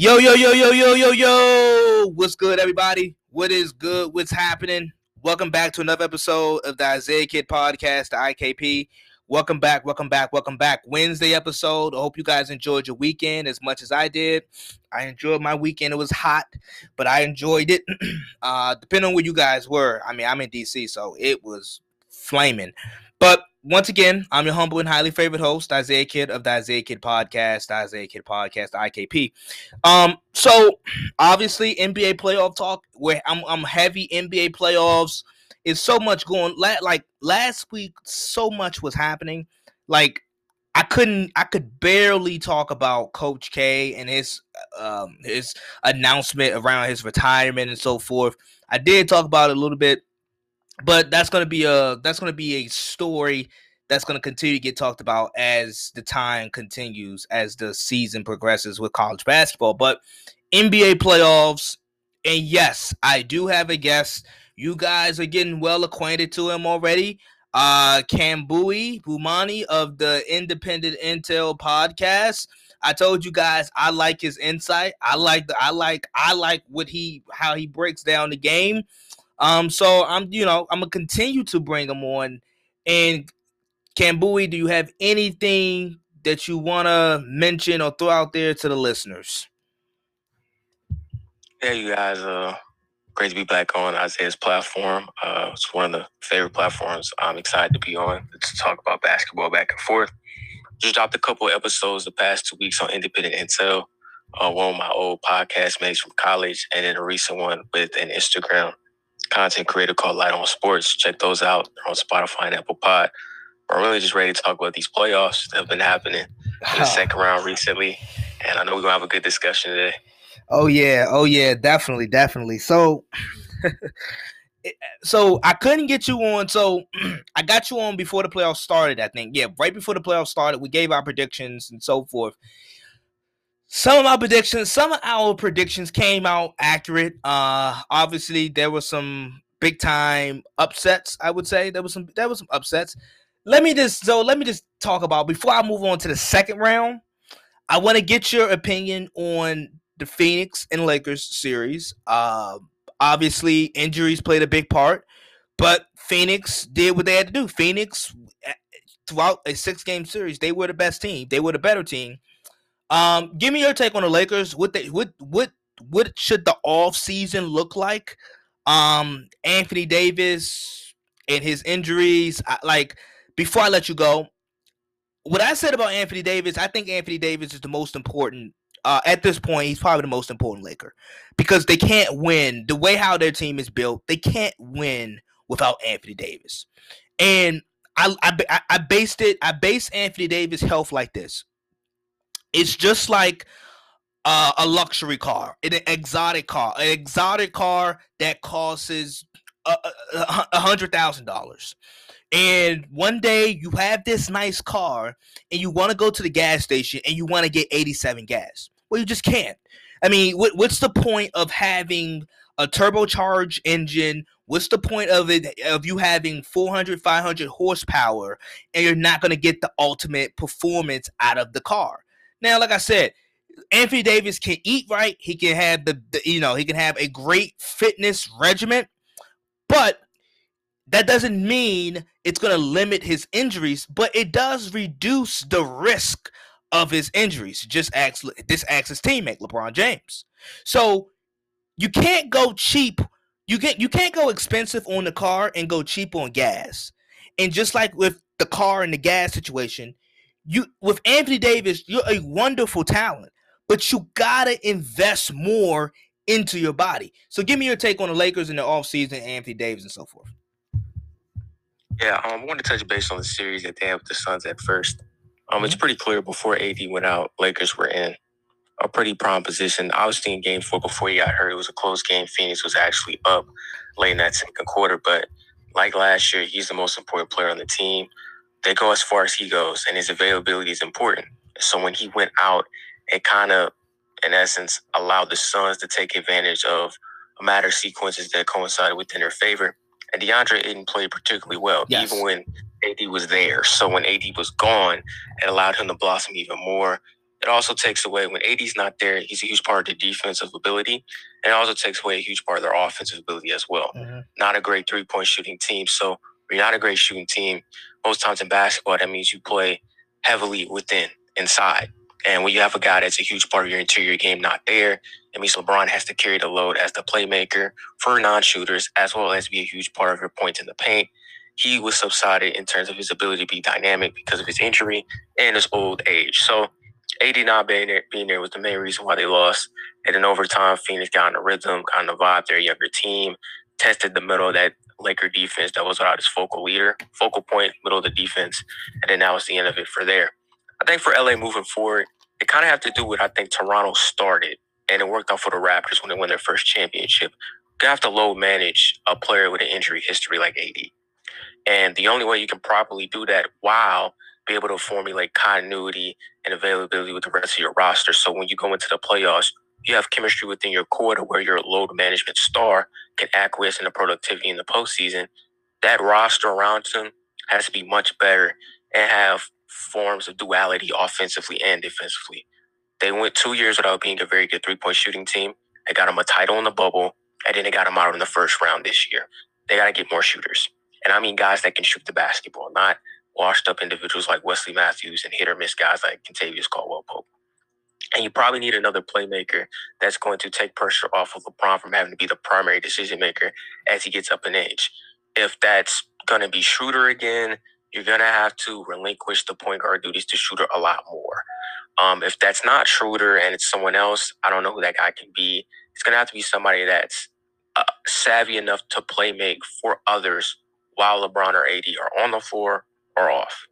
Yo, yo, yo, yo, yo, yo, yo. What's good, everybody? What is good? What's happening? Welcome back to another episode of the Isaiah Kid Podcast, the IKP. Welcome back, welcome back, welcome back. Wednesday episode. I hope you guys enjoyed your weekend as much as I did. I enjoyed my weekend. It was hot, but I enjoyed it. uh, depending on where you guys were. I mean, I'm in DC, so it was flaming. But once again, I'm your humble and highly favorite host, Isaiah Kid of the Isaiah Kid Podcast, Isaiah Kid Podcast, IKP. Um, so obviously NBA playoff talk. Where I'm, I'm heavy NBA playoffs. Is so much going. Like last week, so much was happening. Like I couldn't, I could barely talk about Coach K and his, um, his announcement around his retirement and so forth. I did talk about it a little bit but that's gonna be a that's gonna be a story that's gonna continue to get talked about as the time continues, as the season progresses with college basketball. But NBA playoffs, and yes, I do have a guest. You guys are getting well acquainted to him already. Uh Kambui Bumani of the Independent Intel podcast. I told you guys I like his insight. I like the I like I like what he how he breaks down the game. Um, so I'm, you know, I'm gonna continue to bring them on. And Kambui, do you have anything that you want to mention or throw out there to the listeners? Yeah, you guys, uh, great to be back on Isaiah's platform. Uh, it's one of the favorite platforms I'm excited to be on to talk about basketball back and forth. Just dropped a couple episodes the past two weeks on Independent Intel, uh, one of my old podcast mates from college, and then a recent one with an Instagram content creator called Light on Sports. Check those out on Spotify and Apple Pod. I'm really just ready to talk about these playoffs that have been happening in the second round recently. And I know we're gonna have a good discussion today. Oh yeah, oh yeah, definitely, definitely. So so I couldn't get you on. So I got you on before the playoffs started, I think. Yeah, right before the playoffs started, we gave our predictions and so forth some of my predictions, some of our predictions came out accurate. Uh obviously there were some big time upsets, I would say. There was some there was some upsets. Let me just so let me just talk about before I move on to the second round. I want to get your opinion on the Phoenix and Lakers series. Uh obviously injuries played a big part, but Phoenix did what they had to do. Phoenix eh, throughout a six game series, they were the best team. They were the better team um, give me your take on the Lakers. What they what what what should the off season look like? Um, Anthony Davis and his injuries. I, like before I let you go, what I said about Anthony Davis, I think Anthony Davis is the most important. Uh, at this point, he's probably the most important Laker because they can't win the way how their team is built. They can't win without Anthony Davis, and I I, I based it. I base Anthony Davis' health like this. It's just like uh, a luxury car, an exotic car, an exotic car that costs a, a, a hundred thousand dollars. And one day you have this nice car and you want to go to the gas station and you want to get 87 gas. Well, you just can't. I mean, what, what's the point of having a turbocharged engine? What's the point of it of you having 400, 500 horsepower and you're not going to get the ultimate performance out of the car? Now, like I said, Anthony Davis can eat right. He can have the, the you know, he can have a great fitness regimen, but that doesn't mean it's going to limit his injuries, but it does reduce the risk of his injuries. Just ask this acts his teammate LeBron James. So you can't go cheap. You can you can't go expensive on the car and go cheap on gas. And just like with the car and the gas situation, you with Anthony Davis, you're a wonderful talent, but you gotta invest more into your body. So give me your take on the Lakers in the offseason, Anthony Davis and so forth. Yeah, um, I want to touch base on the series that they have with the Suns at first. Um, mm-hmm. It's pretty clear before AD went out, Lakers were in a pretty prime position. Obviously, in game four, before he got hurt, it was a close game. Phoenix was actually up late in that second quarter, but like last year, he's the most important player on the team they go as far as he goes, and his availability is important. So when he went out, it kind of, in essence, allowed the Suns to take advantage of a matter of sequences that coincided within their favor. And DeAndre didn't play particularly well, yes. even when AD was there. So when AD was gone, it allowed him to blossom even more. it also takes away when AD's not there, he's a huge part of the defensive ability. And it also takes away a huge part of their offensive ability as well. Mm-hmm. Not a great three point shooting team. So we are not a great shooting team, most times in basketball, that means you play heavily within, inside. And when you have a guy that's a huge part of your interior game not there, it means LeBron has to carry the load as the playmaker for non shooters, as well as be a huge part of your points in the paint. He was subsided in terms of his ability to be dynamic because of his injury and his old age. So AD not being there, being there was the main reason why they lost. And then over time, Phoenix got in the rhythm, kind of vibe their younger team, tested the middle that Laker defense that was without his focal leader, focal point, middle of the defense. And then that was the end of it for there. I think for LA moving forward, it kind of have to do with I think Toronto started and it worked out for the Raptors when they won their first championship. You have to low manage a player with an injury history like AD. And the only way you can properly do that while be able to formulate continuity and availability with the rest of your roster. So when you go into the playoffs, you have chemistry within your core to where your load management star can acquiesce in the productivity in the postseason. That roster around him has to be much better and have forms of duality offensively and defensively. They went two years without being a very good three point shooting team. They got them a title in the bubble, and then they got them out in the first round this year. They got to get more shooters. And I mean guys that can shoot the basketball, not washed up individuals like Wesley Matthews and hit or miss guys like Kentavious Caldwell Pope. And you probably need another playmaker that's going to take pressure off of LeBron from having to be the primary decision maker as he gets up in age. If that's going to be Schroeder again, you're going to have to relinquish the point guard duties to Schroeder a lot more. Um, if that's not Schroeder and it's someone else, I don't know who that guy can be. It's going to have to be somebody that's uh, savvy enough to play make for others while LeBron or AD are on the floor or off.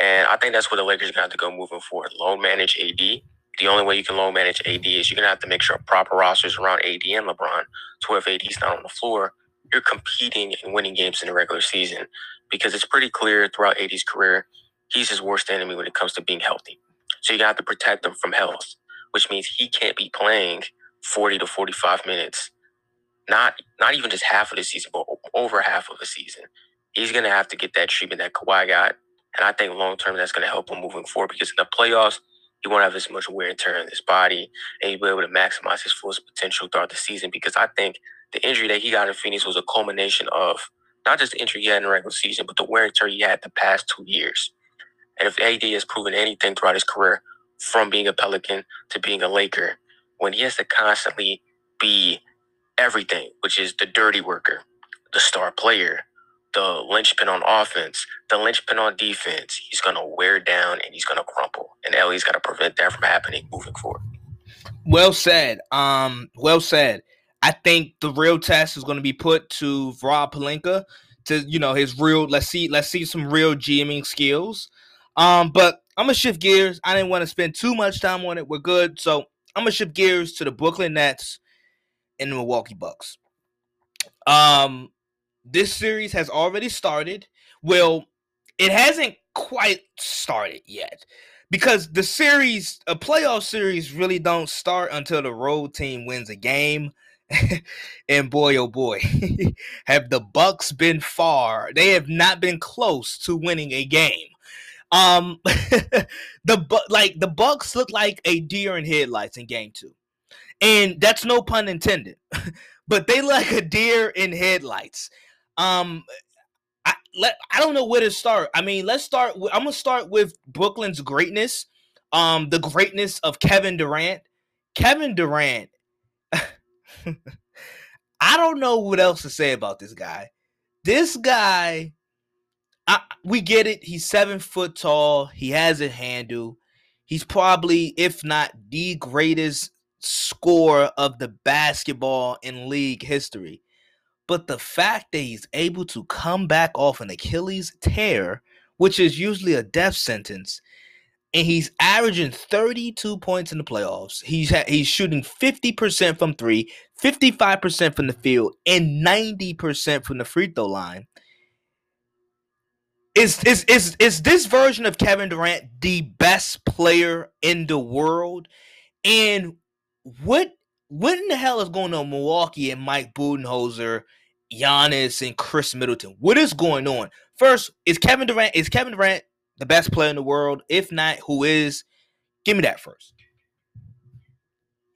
And I think that's where the Lakers are going to have to go moving forward. Low manage AD. The only way you can low manage AD is you're to have to make sure proper rosters around AD and LeBron where if AD's not on the floor, you're competing and winning games in the regular season. Because it's pretty clear throughout AD's career, he's his worst enemy when it comes to being healthy. So you have to protect him from health, which means he can't be playing 40 to 45 minutes. Not not even just half of the season, but over half of the season he's to have to get that treatment that Kawhi got. And I think long term that's to help him moving forward because in the playoffs, he won't have as much wear and tear in his body and he'll be able to maximize his fullest potential throughout the season because I think the injury that he got in Phoenix was a culmination of not just the injury he had in the regular season, but the wear and tear he had the past two years. And if AD has proven anything throughout his career, from being a Pelican to being a Laker, when he has to constantly be everything, which is the dirty worker, the star player, the linchpin on offense, the linchpin on defense, he's going to wear down and he's going to crumple. And LA's got to prevent that from happening moving forward. Well said. Um, well said. I think the real test is going to be put to Rob Pelinka to you know his real. Let's see. Let's see some real GMing skills. Um, but I'm gonna shift gears. I didn't want to spend too much time on it. We're good. So I'm gonna shift gears to the Brooklyn Nets and the Milwaukee Bucks. Um, this series has already started. Well, it hasn't quite started yet because the series, a playoff series, really don't start until the road team wins a game. and boy, oh boy, have the Bucks been far? They have not been close to winning a game. Um, the like the Bucks look like a deer in headlights in Game Two, and that's no pun intended. but they like a deer in headlights. Um, I let I don't know where to start. I mean, let's start. With, I'm gonna start with Brooklyn's greatness. Um, the greatness of Kevin Durant. Kevin Durant. I don't know what else to say about this guy. This guy, I, we get it. He's seven foot tall. He has a handle. He's probably, if not the greatest scorer of the basketball in league history. But the fact that he's able to come back off an Achilles tear, which is usually a death sentence, and he's averaging 32 points in the playoffs. He's ha- he's shooting 50% from 3, 55% from the field, and 90% from the free throw line. Is, is is is this version of Kevin Durant the best player in the world? And what what in the hell is going on Milwaukee and Mike Budenholzer, Giannis and Khris Middleton? What is going on? First, is Kevin Durant is Kevin Durant the best player in the world? If not, who is? Give me that first.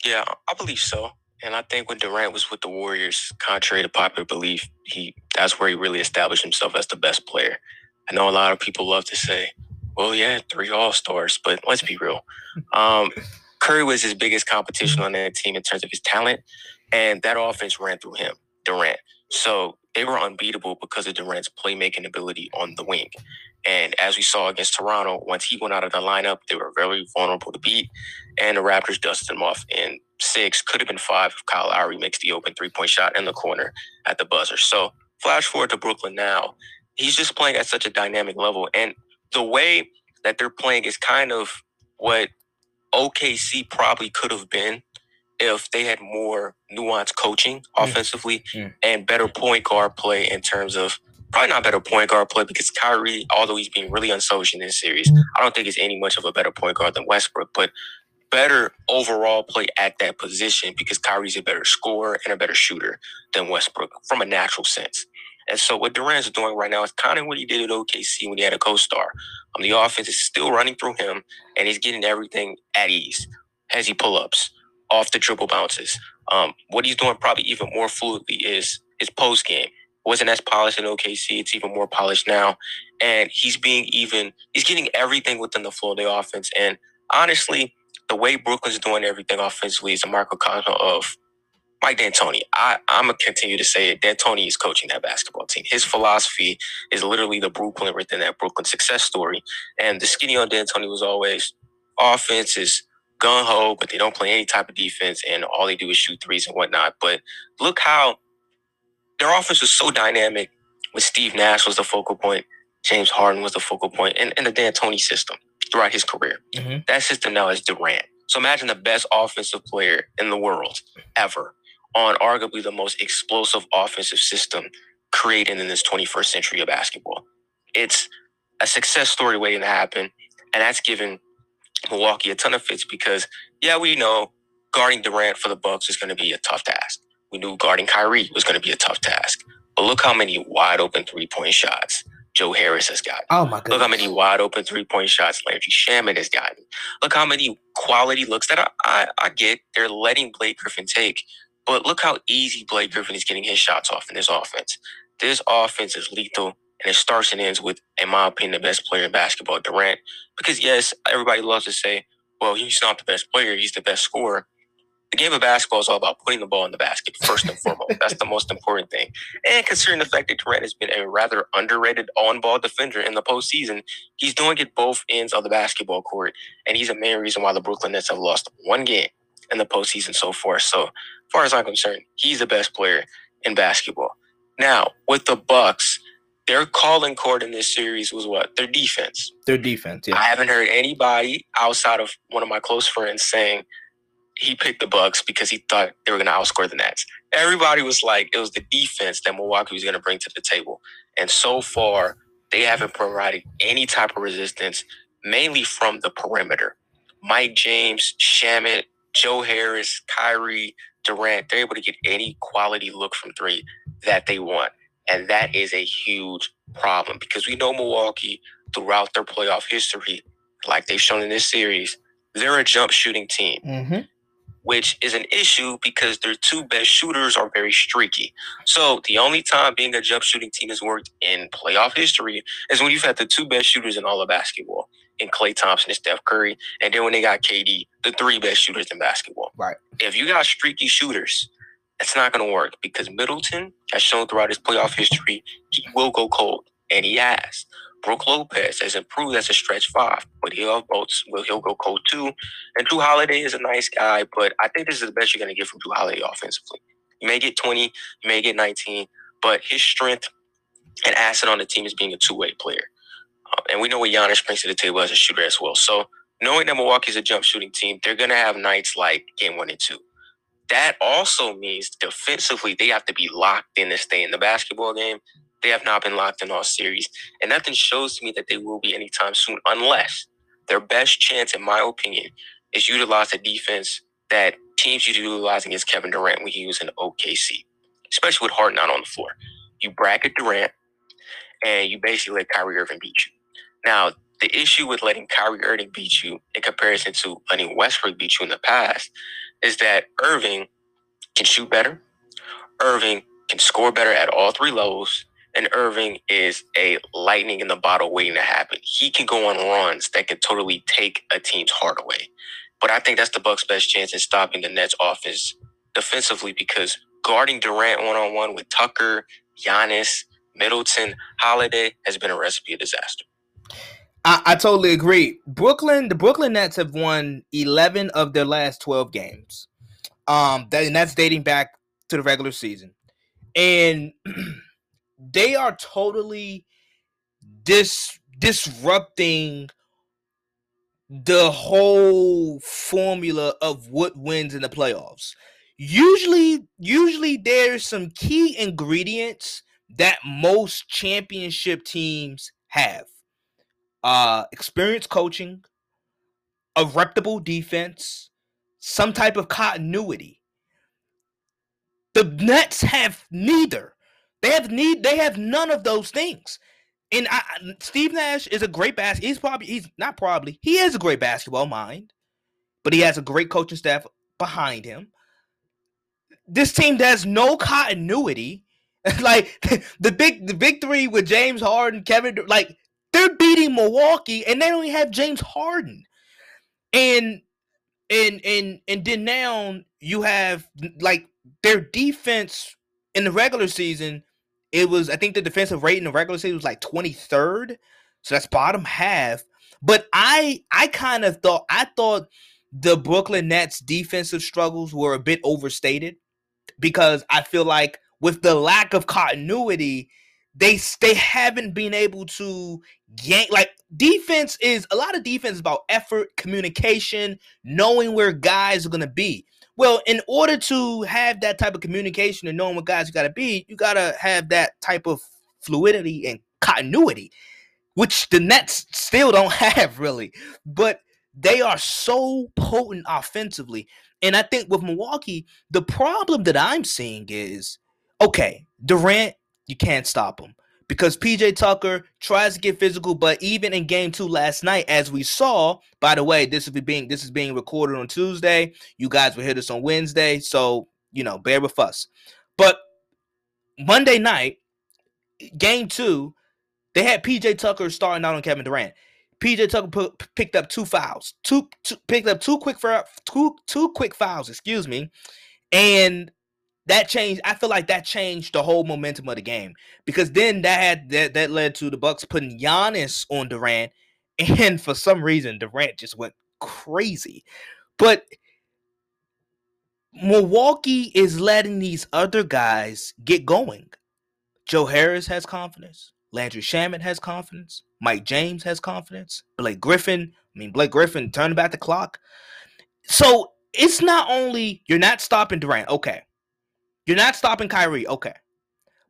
Yeah, I believe so. And I think when Durant was with the Warriors, contrary to popular belief, he that's where he really established himself as the best player. I know a lot of people love to say, well, yeah, three All Stars, but let's be real. Um, Curry was his biggest competition mm-hmm. on that team in terms of his talent, and that offense ran through him, Durant. So they were unbeatable because of Durant's playmaking ability on the wing. And as we saw against Toronto, once he went out of the lineup, they were very vulnerable to beat. And the Raptors dusted him off in six, could have been five if Kyle Lowry makes the open three point shot in the corner at the buzzer. So flash forward to Brooklyn now. He's just playing at such a dynamic level. And the way that they're playing is kind of what OKC probably could have been if they had more nuanced coaching offensively mm. and better point guard play in terms of probably not better point guard play because Kyrie, although he's being really unsocial in this series, mm. I don't think he's any much of a better point guard than Westbrook, but better overall play at that position because Kyrie's a better scorer and a better shooter than Westbrook from a natural sense. And so what Durant's doing right now is kind of what he did at OKC when he had a co-star. Um, the offense is still running through him, and he's getting everything at ease. Has he pull-ups, off the triple bounces? Um, what he's doing probably even more fluidly is his post game. Wasn't as polished in OKC. It's even more polished now, and he's being even. He's getting everything within the flow of the offense. And honestly, the way Brooklyn's doing everything offensively is a microcosm of Mike D'Antoni. I, I'm gonna continue to say it. D'Antoni is coaching that basketball team. His philosophy is literally the Brooklyn within that Brooklyn success story. And the skinny on D'Antoni was always offense is gun ho, but they don't play any type of defense, and all they do is shoot threes and whatnot. But look how their offense was so dynamic. With Steve Nash was the focal point, James Harden was the focal point, and, and the D'Antoni system throughout his career. Mm-hmm. That system now is Durant. So imagine the best offensive player in the world ever on arguably the most explosive offensive system created in this 21st century of basketball. It's a success story waiting to happen, and that's given Milwaukee a ton of fits because, yeah, we know guarding Durant for the Bucks is going to be a tough task. We knew guarding Kyrie was going to be a tough task. But look how many wide open three point shots Joe Harris has gotten. Oh my god! Look how many wide open three point shots Landry Shamet has gotten. Look how many quality looks that I, I, I get. They're letting Blake Griffin take but look how easy Blake Griffin is getting his shots off in this offense. This offense is lethal, and it starts and ends with, in my opinion, the best player in basketball, Durant. Because yes, everybody loves to say, well, he's not the best player, he's the best scorer. The game of basketball is all about putting the ball in the basket first and foremost. That's the most important thing. And considering the fact that Durant has been a rather underrated on-ball defender in the postseason, he's doing it both ends of the basketball court, and he's a main reason why the Brooklyn Nets have lost one game in the postseason so far. So, far as I'm concerned, he's the best player in basketball. Now, with the Bucks, their calling card in this series was what? Their defense. Their defense, yeah. I haven't heard anybody outside of one of my close friends saying he picked the Bucks because he thought they were going to outscore the Nets. Everybody was like, it was the defense that Milwaukee was going to bring to the table. And so far, they haven't provided any type of resistance, mainly from the perimeter. Mike James, Shamet, Joe Harris, Kyrie, Durant, they're able to get any quality look from three that they want. And that is a huge problem because we know Milwaukee throughout their playoff history, like they've shown in this series, they're a jump shooting team, mm-hmm. Which is an issue because their two best shooters are very streaky. So the only time being a jump shooting team has worked in playoff history is when you've had the two best shooters in all of basketball in Klay Thompson and Steph Curry. And then when they got KD, the three best shooters in basketball. Right. If you got streaky shooters, it's not going to work because Middleton has shown throughout his playoff history he will go cold, and he has. Brook Lopez has improved as a stretch five, but he'll he'll go cold too. And Jrue Holiday is a nice guy, but I think this is the best you're going to get from Jrue Holiday offensively. You may get 20, you may get 19, but his strength and asset on the team is being a two way player. Um, and we know what Giannis brings to the table as a shooter as well. So knowing that Milwaukee's a jump shooting team, they're going to have nights like game one and two. That also means defensively, they have to be locked in to stay in the basketball game. They have not been locked in all series. And nothing shows to me that they will be anytime soon, unless their best chance, in my opinion, is utilize the defense that teams utilize against Kevin Durant when he was in OKC, especially with Harden not on the floor. You bracket Durant, and you basically let Kyrie Irving beat you. Now, The issue with letting Kyrie Irving beat you in comparison to letting Westbrook beat you in the past is that Irving can shoot better. Irving can score better at all three levels. And Irving is a lightning in the bottle waiting to happen. He can go on runs that can totally take a team's heart away. But I think that's the Bucks' best chance in stopping the Nets' offense defensively because guarding Durant one on one with Tucker, Giannis, Middleton, Holiday has been a recipe of disaster. I, I, totally agree. Brooklyn, the Brooklyn Nets have won 11 of their last 12 games. Um, that, and that's dating back to the regular season. And they are totally dis disrupting the whole formula of what wins in the playoffs. Usually, usually there's some key ingredients that most championship teams have. Uh experience coaching, a reputable defense, some type of continuity. The Nets have neither. They have need they have none of those things. And I, Steve Nash is a great bas. He's probably he's not probably he is a great basketball mind, but he has a great coaching staff behind him. This team has no continuity. like the big the big three with James Harden, Kevin, like they're beating Milwaukee, and they even have James Harden. And and and and then now you have like their defense in the regular season it was I think the defensive rate in the regular season was like 23rd. So that's bottom half. But I I kind of thought I thought the Brooklyn Nets defensive struggles were a bit overstated because I feel like with the lack of continuity, they they haven't been able to gain like defense is a lot of defense about effort, communication, knowing where guys are to be. Well, in order to have that type of communication and knowing what guys you got to be, you got to have that type of fluidity and continuity, which the Nets still don't have really. But they are so potent offensively. And I think with Milwaukee, the problem that I'm seeing is okay, Durant, you can't stop him because PJ Tucker tries to get physical, but even in game two last night, as we saw, by the way, this is being this is being recorded on Tuesday. You guys will hear this on Wednesday, so you know, bear with us. But Monday night, game two, they had PJ Tucker starting out on Kevin Durant. PJ Tucker put, picked up two fouls, two, two picked up two quick for two two quick fouls, excuse me, and that changed. I feel like that changed the whole momentum of the game because then that had that, that led to the Bucks putting Giannis on Durant, and for some reason Durant just went crazy. But Milwaukee is letting these other guys get going. Joe Harris has confidence. Landry Shamet has confidence. Mike James has confidence. Blake Griffin, I mean Blake Griffin turned back the clock. So it's not only you're not stopping Durant. Okay, you're not stopping Kyrie, okay.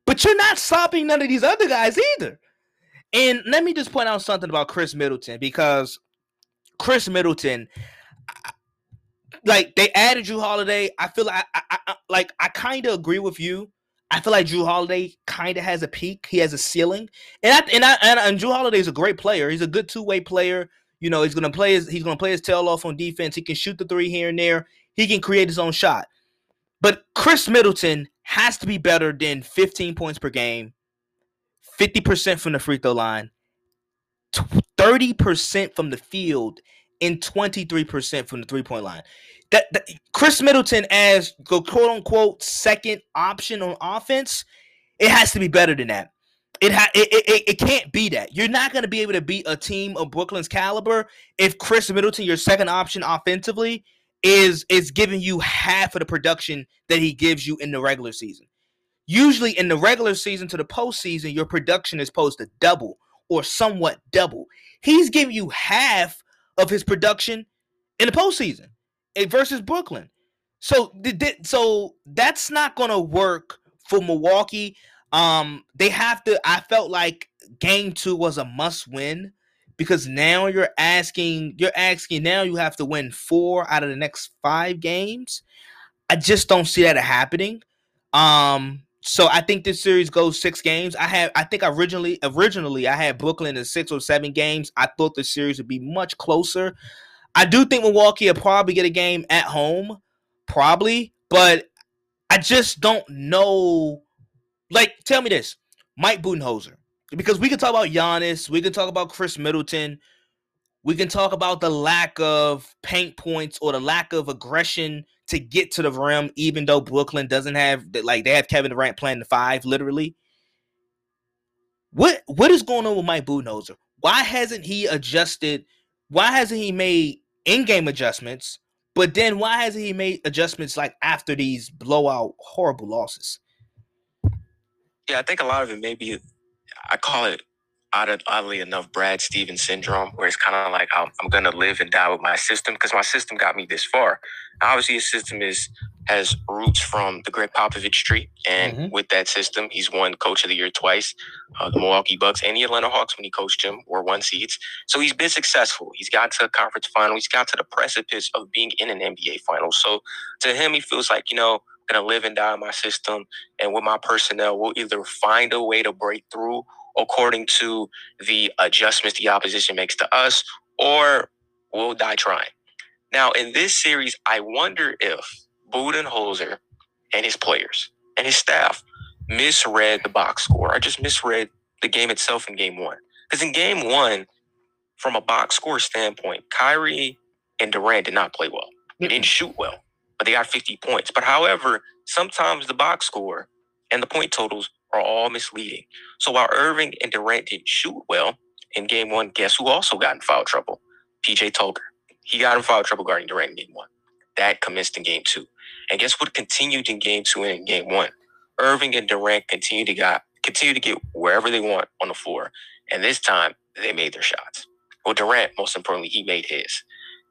But you're not stopping none of these other guys either. And let me just point out something about Khris Middleton because Khris Middleton, like they added Jrue Holiday. I feel like I, I, I like I kind of agree with you. I feel like Jrue Holiday kind of has a peak. He has a ceiling, and I, and I, and, and Jrue Holiday is a great player. He's a good two way player. You know, he's gonna play his he's gonna play his tail off on defense. He can shoot the three here and there. He can create his own shot. But Khris Middleton has to be better than 15 points per game, 50% from the free throw line, 30% from the field, and 23% from the three point line. That, that, Khris Middleton as the quote unquote second option on offense, it has to be better than that. It, ha- it, it, it can't be that. You're not going to be able to beat a team of Brooklyn's caliber if Khris Middleton, your second option offensively, is is giving you half of the production that he gives you in the regular season. Usually in the regular season to the postseason, your production is supposed to double or somewhat double. He's giving you half of his production in the postseason eh, versus Brooklyn. So, so that's not going to work for Milwaukee. Um, they have to. I felt like Game Two was a must win because now you're asking you're asking now you have to win four out of the next five games. I just don't see that happening. Um, so I think this series goes six games. I have I think originally originally I had Brooklyn in six or seven games. I thought the series would be much closer. I do think Milwaukee will probably get a game at home, probably, but I just don't know. Like, tell me this, Mike Budenholzer, because we can talk about Giannis, we can talk about Khris Middleton, we can talk about the lack of paint points or the lack of aggression to get to the rim, even though Brooklyn doesn't have like they have Kevin Durant playing the five, literally. What what is going on with Mike Budenholzer? Why hasn't he adjusted? Why hasn't he made in-game adjustments? But then why hasn't he made adjustments like after these blowout horrible losses? Yeah, I think a lot of it maybe I call it oddly enough Brad Stevens syndrome, where it's kind of like I'm, I'm gonna live and die with my system because my system got me this far. Obviously, his system is has roots from the Gregg Popovich tree, and mm-hmm. with that system, he's won Coach of the Year twice. Uh, the Milwaukee Bucks and the Atlanta Hawks, when he coached them, were one seeds. So he's been successful. He's got to a conference final. He's got to the precipice of being in an NBA final. So to him, he feels like you know gonna live and die in my system, and with my personnel, we'll either find a way to break through according to the adjustments the opposition makes to us, or we'll die trying. Now, in this series, I wonder if Budenholzer and his players and his staff misread the box score. I just misread the game itself in game one. Because in game one, from a box score standpoint, Kyrie and Durant did not play well. They didn't shoot well, but they got 50 points. But however, sometimes the box score and the point totals are all misleading. So while Irving and Durant didn't shoot well in game one, guess who also got in foul trouble? PJ Tucker. He got in foul trouble guarding Durant in game one. That commenced in game two. And guess what continued in game two and in game one? Irving and Durant continue to got continue to get wherever they want on the floor. And this time they made their shots. Well, Durant, most importantly, he made his.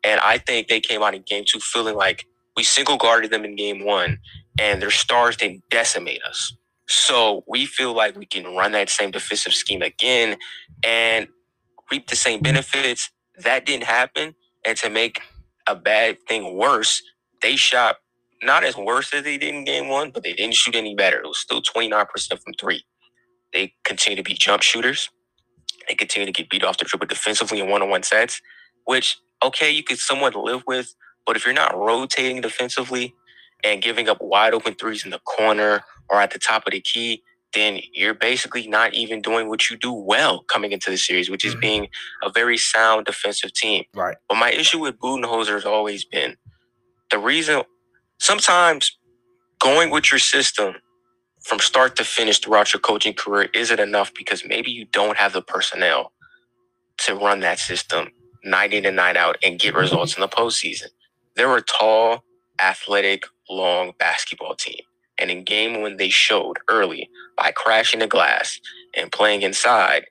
And I think they came out in game two feeling like we single guarded them in game one and their stars didn't decimate us. So we feel like we can run that same defensive scheme again and reap the same benefits. That didn't happen. And to make a bad thing worse, they shot not as worse as they did in game one, but they didn't shoot any better. It was still 29% from three. They continue to be jump shooters. They continue to get beat off the dribble defensively in one on one sets, which, okay, you could somewhat live with. But if you're not rotating defensively and giving up wide open threes in the corner or at the top of the key, then you're basically not even doing what you do well coming into the series, which is mm-hmm. being a very sound defensive team. Right. But my issue with Budenholzer has always been the reason sometimes going with your system from start to finish throughout your coaching career isn't enough because maybe you don't have the personnel to run that system night in and night out and get mm-hmm. results in the postseason. They're a tall, athletic, long basketball team. And in game when they showed early by crashing the glass and playing inside,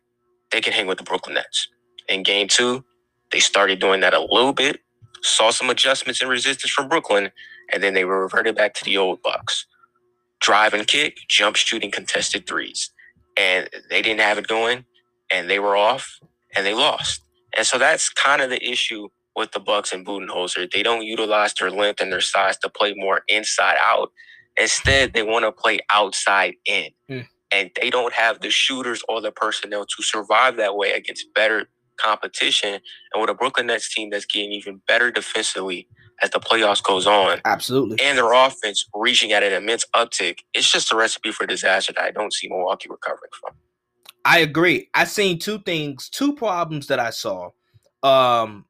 they can hang with the Brooklyn Nets. In game two, they started doing that a little bit, saw some adjustments and resistance from Brooklyn, and then they were reverted back to the old Bucks. Drive and kick, jump shooting contested threes. And they didn't have it going, and they were off, and they lost. And so that's kind of the issue with the Bucks and Budenholzer. They don't utilize their length and their size to play more inside out. Instead, they want to play outside in. Mm. And they don't have the shooters or the personnel to survive that way against better competition. And with a Brooklyn Nets team that's getting even better defensively as the playoffs goes on. Absolutely. And their offense reaching at an immense uptick. It's just a recipe for disaster that I don't see Milwaukee recovering from. I agree. I seen two things, two problems that I saw. Um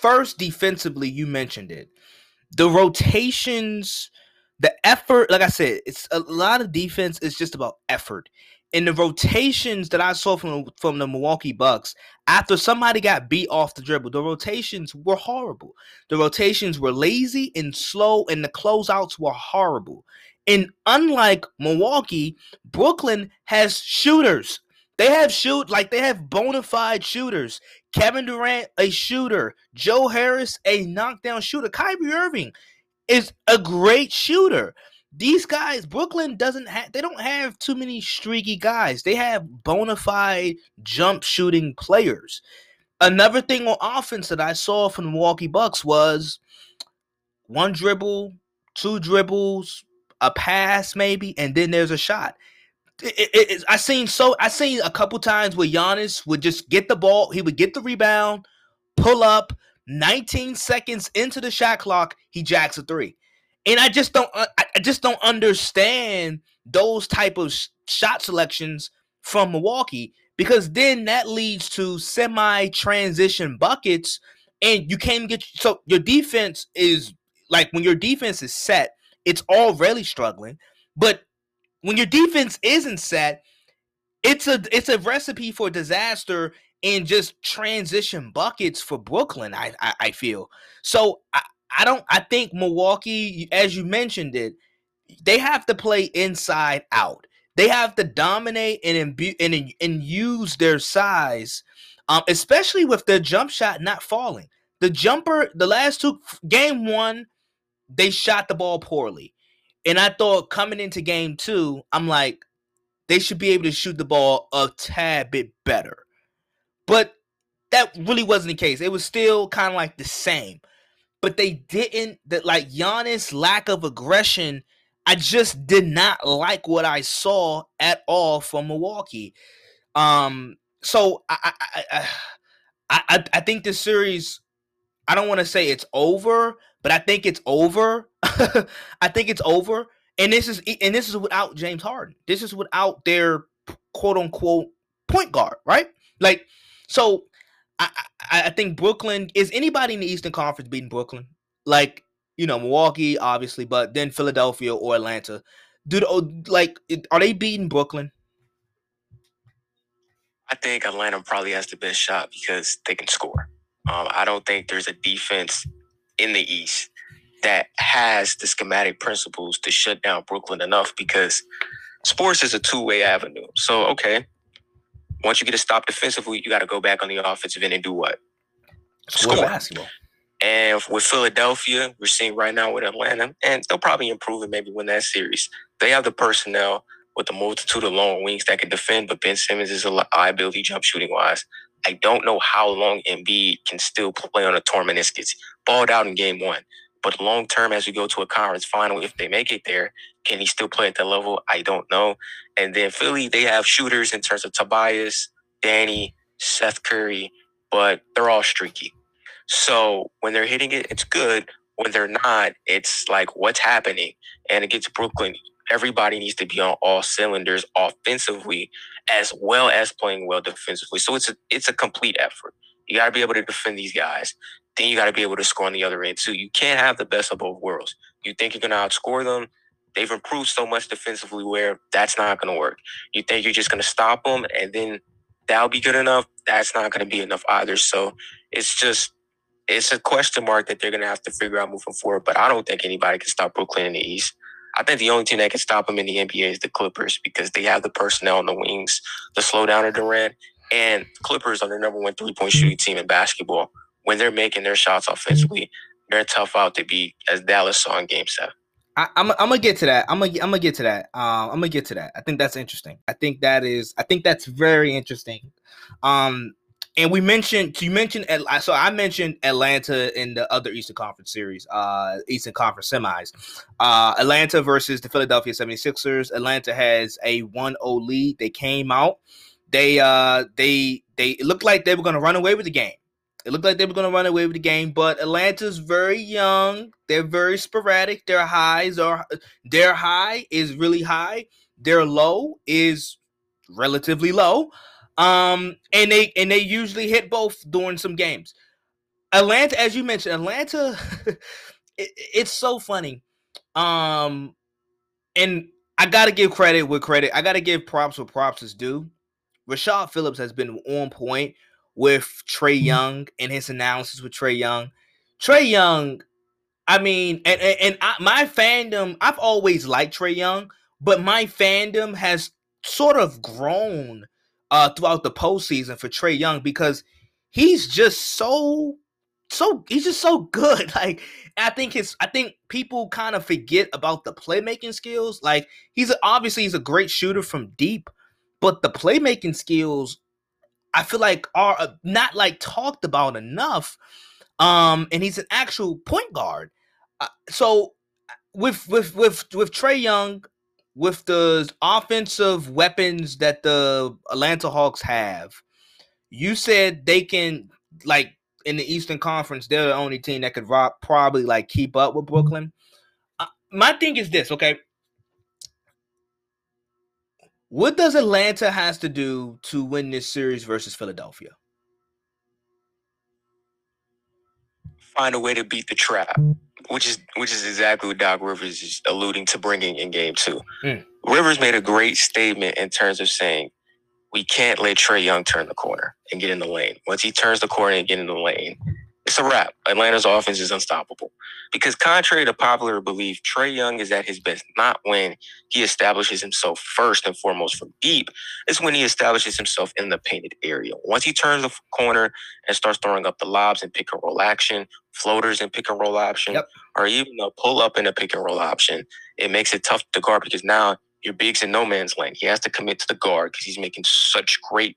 first defensively, you mentioned it. The rotations the effort, like I said, it's a lot of defense is just about effort. And the rotations that I saw from from the Milwaukee Bucks, after somebody got beat off the dribble, the rotations were horrible. The rotations were lazy and slow, and the closeouts were horrible. And unlike Milwaukee, Brooklyn has shooters. They have shoot like they have bona fide shooters. Kevin Durant, a shooter. Joe Harris, a knockdown shooter. Kyrie Irving, is a great shooter. These guys, Brooklyn doesn't have they don't have too many streaky guys. They have bona fide jump shooting players. Another thing on offense that I saw from the Milwaukee Bucks was one dribble, two dribbles, a pass maybe, and then there's a shot. It, it, it, I seen so I seen a couple times where Giannis would just get the ball, he would get the rebound, pull up, 19 seconds into the shot clock, he jacks a three. And I just don't uh, I just don't understand those type of sh- shot selections from Milwaukee because then that leads to semi transition buckets and you can't get so your defense is like when your defense is set, it's already struggling, but when your defense isn't set, it's a it's a recipe for disaster and just transition buckets for Brooklyn. I I, I feel so. I, I don't. I think Milwaukee, as you mentioned it, they have to play inside out. They have to dominate and imbu- and and use their size, um, especially with their jump shot not falling. The jumper, the last two game one, they shot the ball poorly, and I thought coming into game two, I'm like, they should be able to shoot the ball a tad bit better, but that really wasn't the case. It was still kind of like the same, but they didn't. That like Giannis' lack of aggression I just did not like what I saw at all from Milwaukee. Um, so I I I, I, I think this series. I don't want to say it's over, but I think it's over. I think it's over, and this is and this is without James Harden. This is without their quote unquote point guard, right? Like, so I, I, I think Brooklyn is anybody in the Eastern Conference beating Brooklyn? Like you know, Milwaukee, obviously, but then Philadelphia or Atlanta. Do oh, like are they beating Brooklyn? I think Atlanta probably has the best shot because they can score. Um, I don't think there's a defense in the East that has the schematic principles to shut down Brooklyn enough because sports is a two way avenue. So, okay, once you get a stop defensively, you got to go back on the offensive end and do what? Score basketball. And with Philadelphia, we're seeing right now with Atlanta, and they'll probably improve and maybe win that series. They have the personnel with a multitude of long wings that can defend, but Ben Simmons is a liability jump shooting wise. I don't know how long Embiid can still play on a torn meniscus. Balled out in game one. But long term, as we go to a conference final, if they make it there, can he still play at that level? I don't know. And then Philly, they have shooters in terms of Tobias, Danny, Seth Curry, but they're all streaky. So when they're hitting it, it's good. When they're not, it's like, what's happening? And it against Brooklyn, everybody needs to be on all cylinders offensively as well as playing well defensively. So it's a it's a complete effort. You got to be able to defend these guys. Then you got to be able to score on the other end too. You can't have the best of both worlds. You think you're going to outscore them? They've improved so much defensively where that's not going to work. You think you're just going to stop them and then that'll be good enough? That's not going to be enough either. So it's just it's a question mark that they're going to have to figure out moving forward. But I don't think anybody can stop Brooklyn in the East. I think the only team that can stop them in the NBA is the Clippers because they have the personnel on the wings to slow down a Durant. And Clippers are the number one three point shooting team in basketball. When they're making their shots offensively, they're tough out to beat, as Dallas saw in Game Seven. I, am gonna get to that. I'm gonna I'm gonna get to that. Um, I'm gonna get to that. I think that's interesting. I think that is. I think that's very interesting. Um, and we mentioned you mentioned so I mentioned Atlanta in the other Eastern Conference series, uh Eastern Conference semis. Uh Atlanta versus the Philadelphia 76ers. Atlanta has a 1-0 lead. They came out. They uh they they looked like they were going to run away with the game. It looked like they were going to run away with the game, but Atlanta's very young. They're very sporadic. Their highs are their high is really high. Their low is relatively low. Um, and they and they usually hit both during some games. Atlanta, as you mentioned, Atlanta, it, it's so funny. Um, and I gotta give credit with credit. I gotta give props where props is due. Rashad Phillips has been on point with Trae mm-hmm. Young and his analysis with Trae Young. Trae Young, I mean, and and, and I, my fandom, I've always liked Trae Young, but my fandom has sort of grown uh, throughout the postseason for Trae Young because he's just so so he's just so good. Like I think his I think people kind of forget about the playmaking skills. Like he's a, obviously he's a great shooter from deep, but the playmaking skills I feel like are uh, not like talked about enough. Um and he's an actual point guard. Uh, so with with with with Trae Young, with the offensive weapons that the Atlanta Hawks have, you said they can like in the Eastern Conference, they're the only team that could rock, probably like keep up with Brooklyn. Uh, my thing is this, okay? What does Atlanta has to do to win this series versus Philadelphia? Find a way to beat the trap, which is which is exactly what Doc Rivers is alluding to bringing in Game Two. Mm. Rivers made a great statement in terms of saying we can't let Trae Young turn the corner and get in the lane. Once he turns the corner and get in the lane, it's a wrap. Atlanta's offense is unstoppable. Because contrary to popular belief, Trae Young is at his best not when he establishes himself first and foremost from deep. It's when he establishes himself in the painted area. Once he turns the corner and starts throwing up the lobs and pick and roll action, floaters and pick and roll option, yep. or even a pull up and a pick and roll option, it makes it tough to guard because now your big's in no man's land. He has to commit to the guard because he's making such great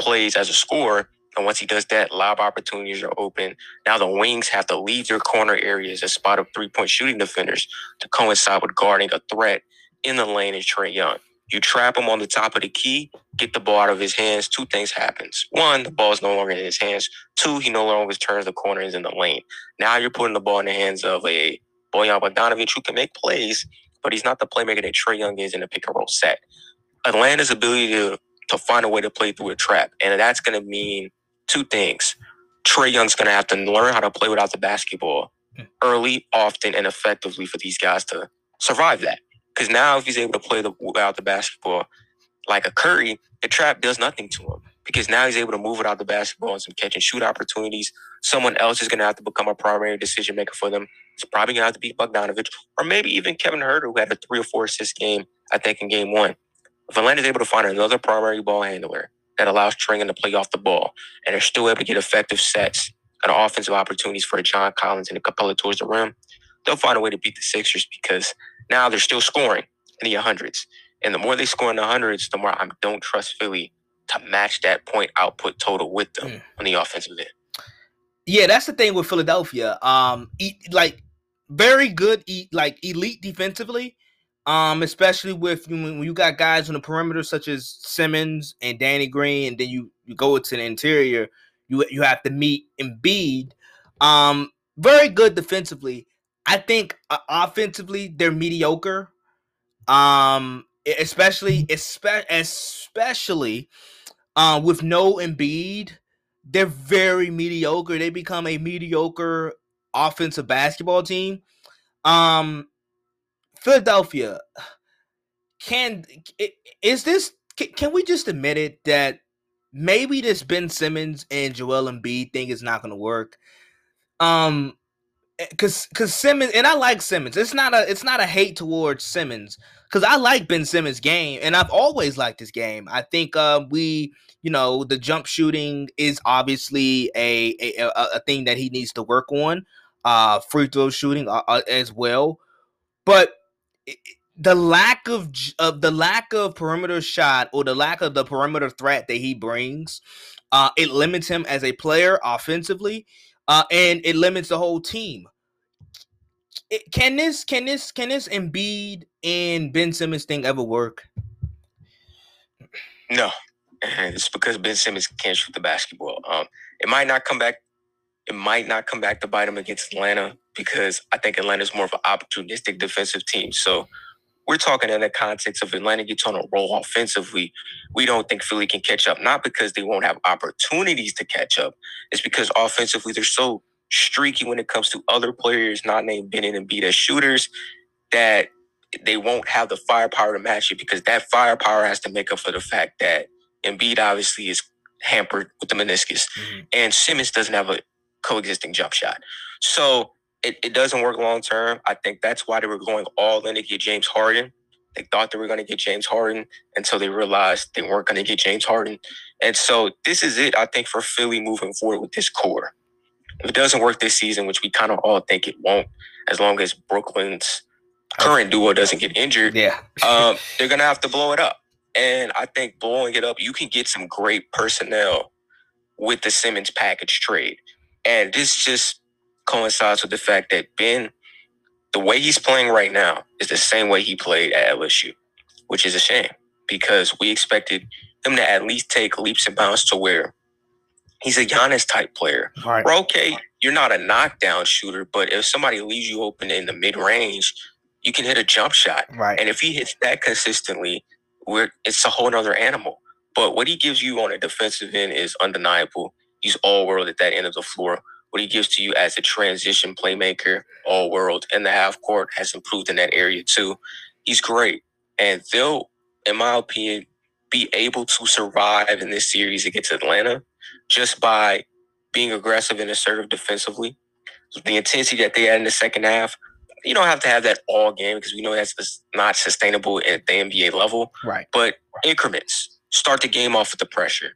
plays as a scorer. And once he does that, lob opportunities are open. Now the wings have to leave their corner areas as spot of three point shooting defenders to coincide with guarding a threat in the lane is Trae Young. You trap him on the top of the key, get the ball out of his hands. Two things happens. One, the ball is no longer in his hands. Two, he no longer turns the corners in the lane. Now you're putting the ball in the hands of a Bojan Bogdanovic who can make plays, but he's not the playmaker that Trae Young is in a pick and roll set. Atlanta's ability to, to find a way to play through a trap, and that's going to mean two things. Trae Young's going to have to learn how to play without the basketball early, often, and effectively for these guys to survive that. Because now, if he's able to play the, without the basketball like a Curry, the trap does nothing to him. Because now he's able to move without the basketball and some catch and shoot opportunities. Someone else is going to have to become a primary decision maker for them. It's probably going to have to be Bogdanovic or maybe even Kevin Huerter, who had a three or four assist game, I think, in game one. If Atlanta's able to find another primary ball handler that allows Trae Young to play off the ball and they're still able to get effective sets and offensive opportunities for John Collins and a Capela towards the rim, they'll find a way to beat the Sixers because now they're still scoring in the hundreds. And the more they score in the hundreds, the more I don't trust Philly to match that point output total with them mm. on the offensive end. Yeah, that's the thing with Philadelphia. Um, like very good, like elite defensively. Um, especially with when you got guys on the perimeter such as Simmons and Danny Green, and then you you go to the interior, you you have to meet Embiid. Um, very good defensively. I think uh, offensively they're mediocre. Um, especially especially uh, with no Embiid, they're very mediocre. They become a mediocre offensive basketball team. Um, Philadelphia, can is this? Can we just admit it that maybe this Ben Simmons and Joel Embiid thing is not going to work? Um, eh, because Simmons and I like Simmons. It's not a it's not a hate towards Simmons because I like Ben Simmons' game and I've always liked his game. I think uh, we you know the jump shooting is obviously a a, a thing that he needs to work on. Uh, free throw shooting uh, uh, as well, but the lack of of the lack of perimeter shot or the lack of the perimeter threat that he brings, uh, it limits him as a player offensively, uh, and it limits the whole team. It, can this can this can this Embiid and Ben Simmons thing ever work? No, it's because Ben Simmons can't shoot the basketball. Um, it might not come back. It might not come back to bite him against Atlanta because I think Atlanta's more of an opportunistic defensive team. So we're talking in the context of Atlanta gets on a roll offensively. We don't think Philly can catch up, not because they won't have opportunities to catch up. It's because offensively they're so streaky when it comes to other players not named Ben and Embiid as shooters that they won't have the firepower to match it because that firepower has to make up for the fact that Embiid obviously is hampered with the meniscus mm-hmm. and Simmons doesn't have a coexisting jump shot. So it, it doesn't work long term. I think that's why they were going all in to get James Harden. They thought they were going to get James Harden until they realized they weren't going to get James Harden. And so this is it, I think, for Philly moving forward with this core. If it doesn't work this season, which we kind of all think it won't, as long as Brooklyn's current duo doesn't get injured, yeah, um, they're gonna have to blow it up. And I think blowing it up, you can get some great personnel with the Simmons package trade. And this just coincides with the fact that Ben the way he's playing right now is the same way he played at LSU, which is a shame because we expected him to at least take leaps and bounds to where he's a Giannis type player. Right. We're okay, you're not a knockdown shooter, but if somebody leaves you open in the mid range, you can hit a jump shot. Right. And if he hits that consistently, we're, it's a whole other animal. But what he gives you on a defensive end is undeniable. He's all world at that end of the floor. What he gives to you as a transition playmaker, all world, and the half court has improved in that area too. He's great. And they'll, in my opinion, be able to survive in this series against Atlanta just by being aggressive and assertive defensively. The intensity that they had in the second half, you don't have to have that all game because we know that's not sustainable at the NBA level. Right. But increments. Start the game off with the pressure.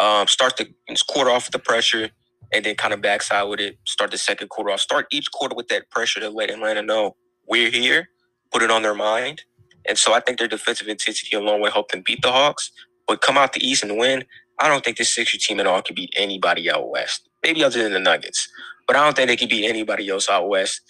Um, start the quarter off with the pressure and then kind of backside with it. Start the second quarter off. Start each quarter with that pressure to let Atlanta know we're here. Put it on their mind. And so I think their defensive intensity alone will help them beat the Hawks. But come out the East and win. I don't think this Sixer team at all can beat anybody out west. Maybe other than the Nuggets, but I don't think they can beat anybody else out west.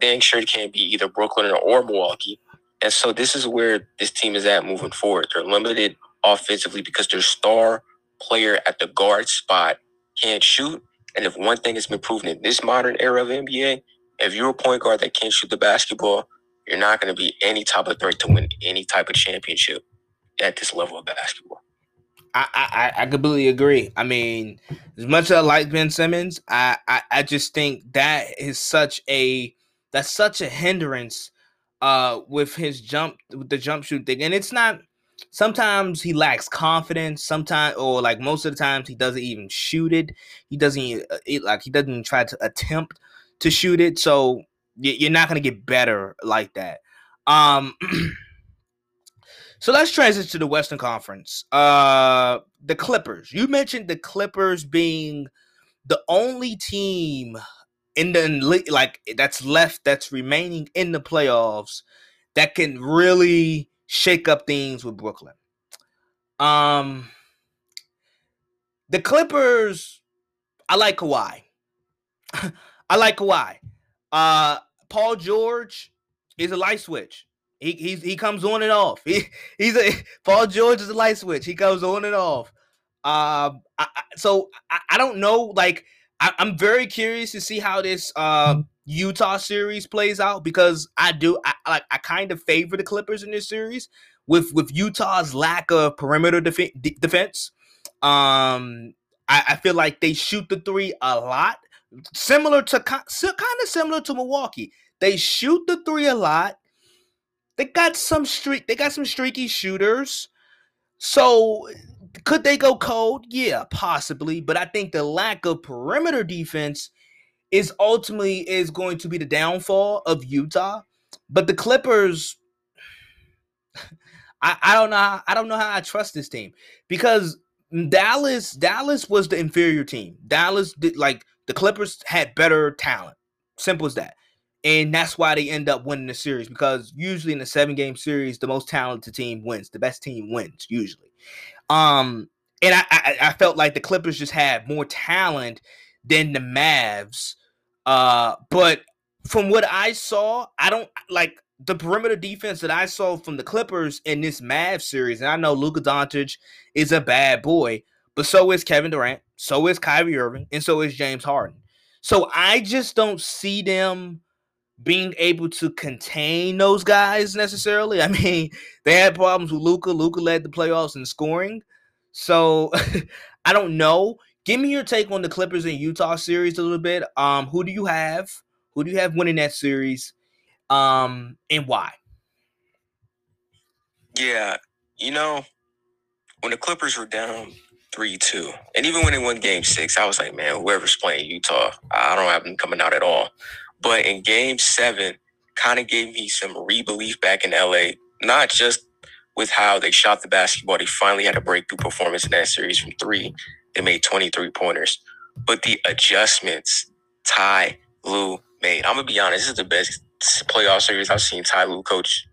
Dang sure can't beat either Brooklyn or Milwaukee. And so this is where this team is at moving forward. They're limited offensively because their star player at the guard spot can't shoot. And if one thing has been proven in this modern era of NBA, if you're a point guard that can't shoot the basketball, you're not going to be any type of threat to win any type of championship at this level of basketball. I, I, I completely agree. I mean, as much as I like Ben Simmons, I, I, I just think that is such a that's such a hindrance uh with his jump with the jump shoot thing. And it's not sometimes he lacks confidence, sometimes or like most of the times he doesn't even shoot it. He doesn't uh, it, like he doesn't try to attempt to shoot it. So you're not going to get better like that. Um So let's transition to the Western Conference. Uh the Clippers. You mentioned the Clippers being the only team in the like that's left that's remaining in the playoffs that can really shake up things with Brooklyn. Um the Clippers I like Kawhi. I like Kawhi. Uh Paul George is a light switch. He he's, he comes on and off. He he's a Paul George is a light switch. He goes on and off. Um, I, so I, I don't know. Like I, am very curious to see how this uh, Utah series plays out because I do I like I kind of favor the Clippers in this series with with Utah's lack of perimeter def- defense. Um, I, I feel like they shoot the three a lot, similar to kind of similar to Milwaukee. They shoot the three a lot they got some streak. They got some streaky shooters. So could they go cold? Yeah, possibly. But I think the lack of perimeter defense is ultimately is going to be the downfall of Utah. But the Clippers, I, I don't know. How, I don't know how I trust this team because Dallas Dallas was the inferior team. Dallas did like the Clippers had better talent. Simple as that and that's why they end up winning the series because usually in a seven game series the most talented team wins the best team wins usually um and I, I, I felt like the clippers just had more talent than the mavs uh but from what i saw i don't like the perimeter defense that i saw from the clippers in this mav series and i know luka doncic is a bad boy but so is kevin durant so is kyrie irving and so is james harden so i just don't see them being able to contain those guys necessarily. I mean, they had problems with Luka. Luka led the playoffs in scoring. So I don't know. Give me your take on the Clippers and Utah series a little bit. Um, who do you have? Who do you have winning that series? Um, and why? Yeah, you know, when the Clippers were down three two, and even when they won Game Six, I was like, man, whoever's playing Utah, I don't have them coming out at all. But in game seven, kind of gave me some rebelief back in LA, not just with how they shot the basketball. They finally had a breakthrough performance in that series from three. They made 23 pointers. But the adjustments Ty Lue made, I'm going to be honest, this is the best playoff series I've seen Ty Lue coach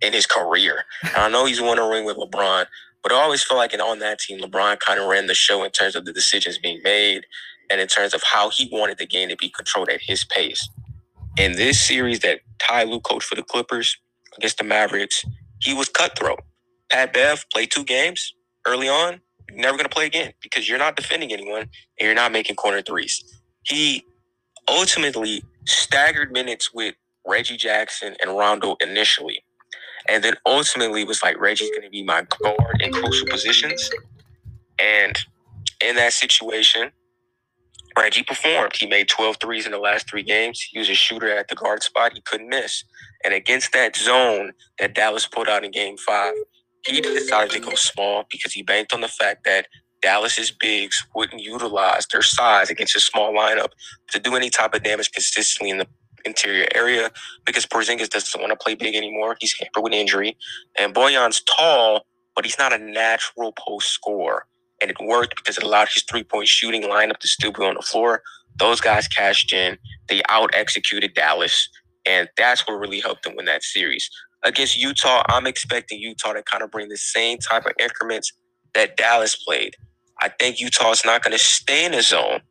in his career. And I know he's won a ring with LeBron, but I always feel like in, on that team, LeBron kind of ran the show in terms of the decisions being made and in terms of how he wanted the game to be controlled at his pace. In this series that Ty Lue coached for the Clippers against the Mavericks, he was cutthroat. Pat Bev played two games early on. Never going to play again because you're not defending anyone and you're not making corner threes. He ultimately staggered minutes with Reggie Jackson and Rondo initially. And then ultimately was like, Reggie's going to be my guard in crucial positions. And in that situation, Reggie performed. He made 12 threes in the last three games. He was a shooter at the guard spot. He couldn't miss. And against that zone that Dallas put out in game five, he decided to go small because he banked on the fact that Dallas's bigs wouldn't utilize their size against a small lineup to do any type of damage consistently in the interior area because Porzingis doesn't want to play big anymore. He's hampered with injury. And Bojan's tall, but he's not a natural post scorer and it worked because it allowed his three point shooting lineup to still be on the floor. Those guys cashed in. They out executed Dallas, and that's what really helped them win that series. Against Utah, I'm expecting Utah to kind of bring the same type of increments that Dallas played. I think Utah is not going to stay in the zone,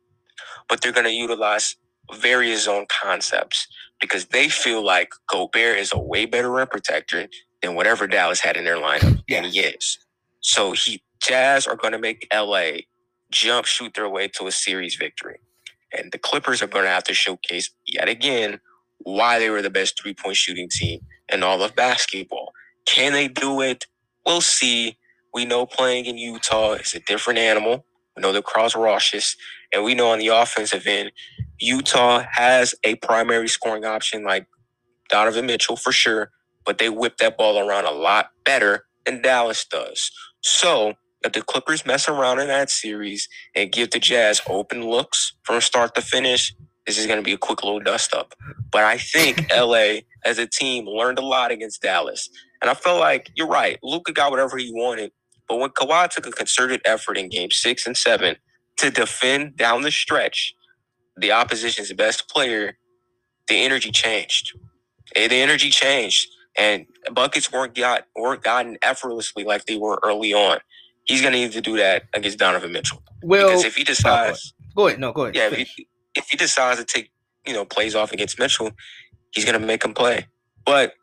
but they're going to utilize various zone concepts because they feel like Gobert is a way better rim protector than whatever Dallas had in their lineup, yeah. and he is. So he Jazz are going to make LA jump shoot their way to a series victory. And the Clippers are going to have to showcase yet again why they were the best three point shooting team in all of basketball. Can they do it? We'll see. We know playing in Utah is a different animal. We know the crowd's raucous. And we know on the offensive end, Utah has a primary scoring option like Donovan Mitchell for sure, but they whip that ball around a lot better than Dallas does. So if the Clippers mess around in that series and give the Jazz open looks from start to finish, this is going to be a quick little dust up. But I think LA as a team learned a lot against Dallas. And I felt like you're right. Luka got whatever he wanted. But when Kawhi took a concerted effort in game six and seven to defend down the stretch, the opposition's best player, the energy changed. Eh, the energy changed. And buckets weren't got weren't gotten effortlessly like they were early on he's going to need to do that against Donovan Mitchell. Well, because if he decides, go ahead. No, go ahead. Yeah, if he, decides to take you know plays off against Mitchell, he's going to make him play. But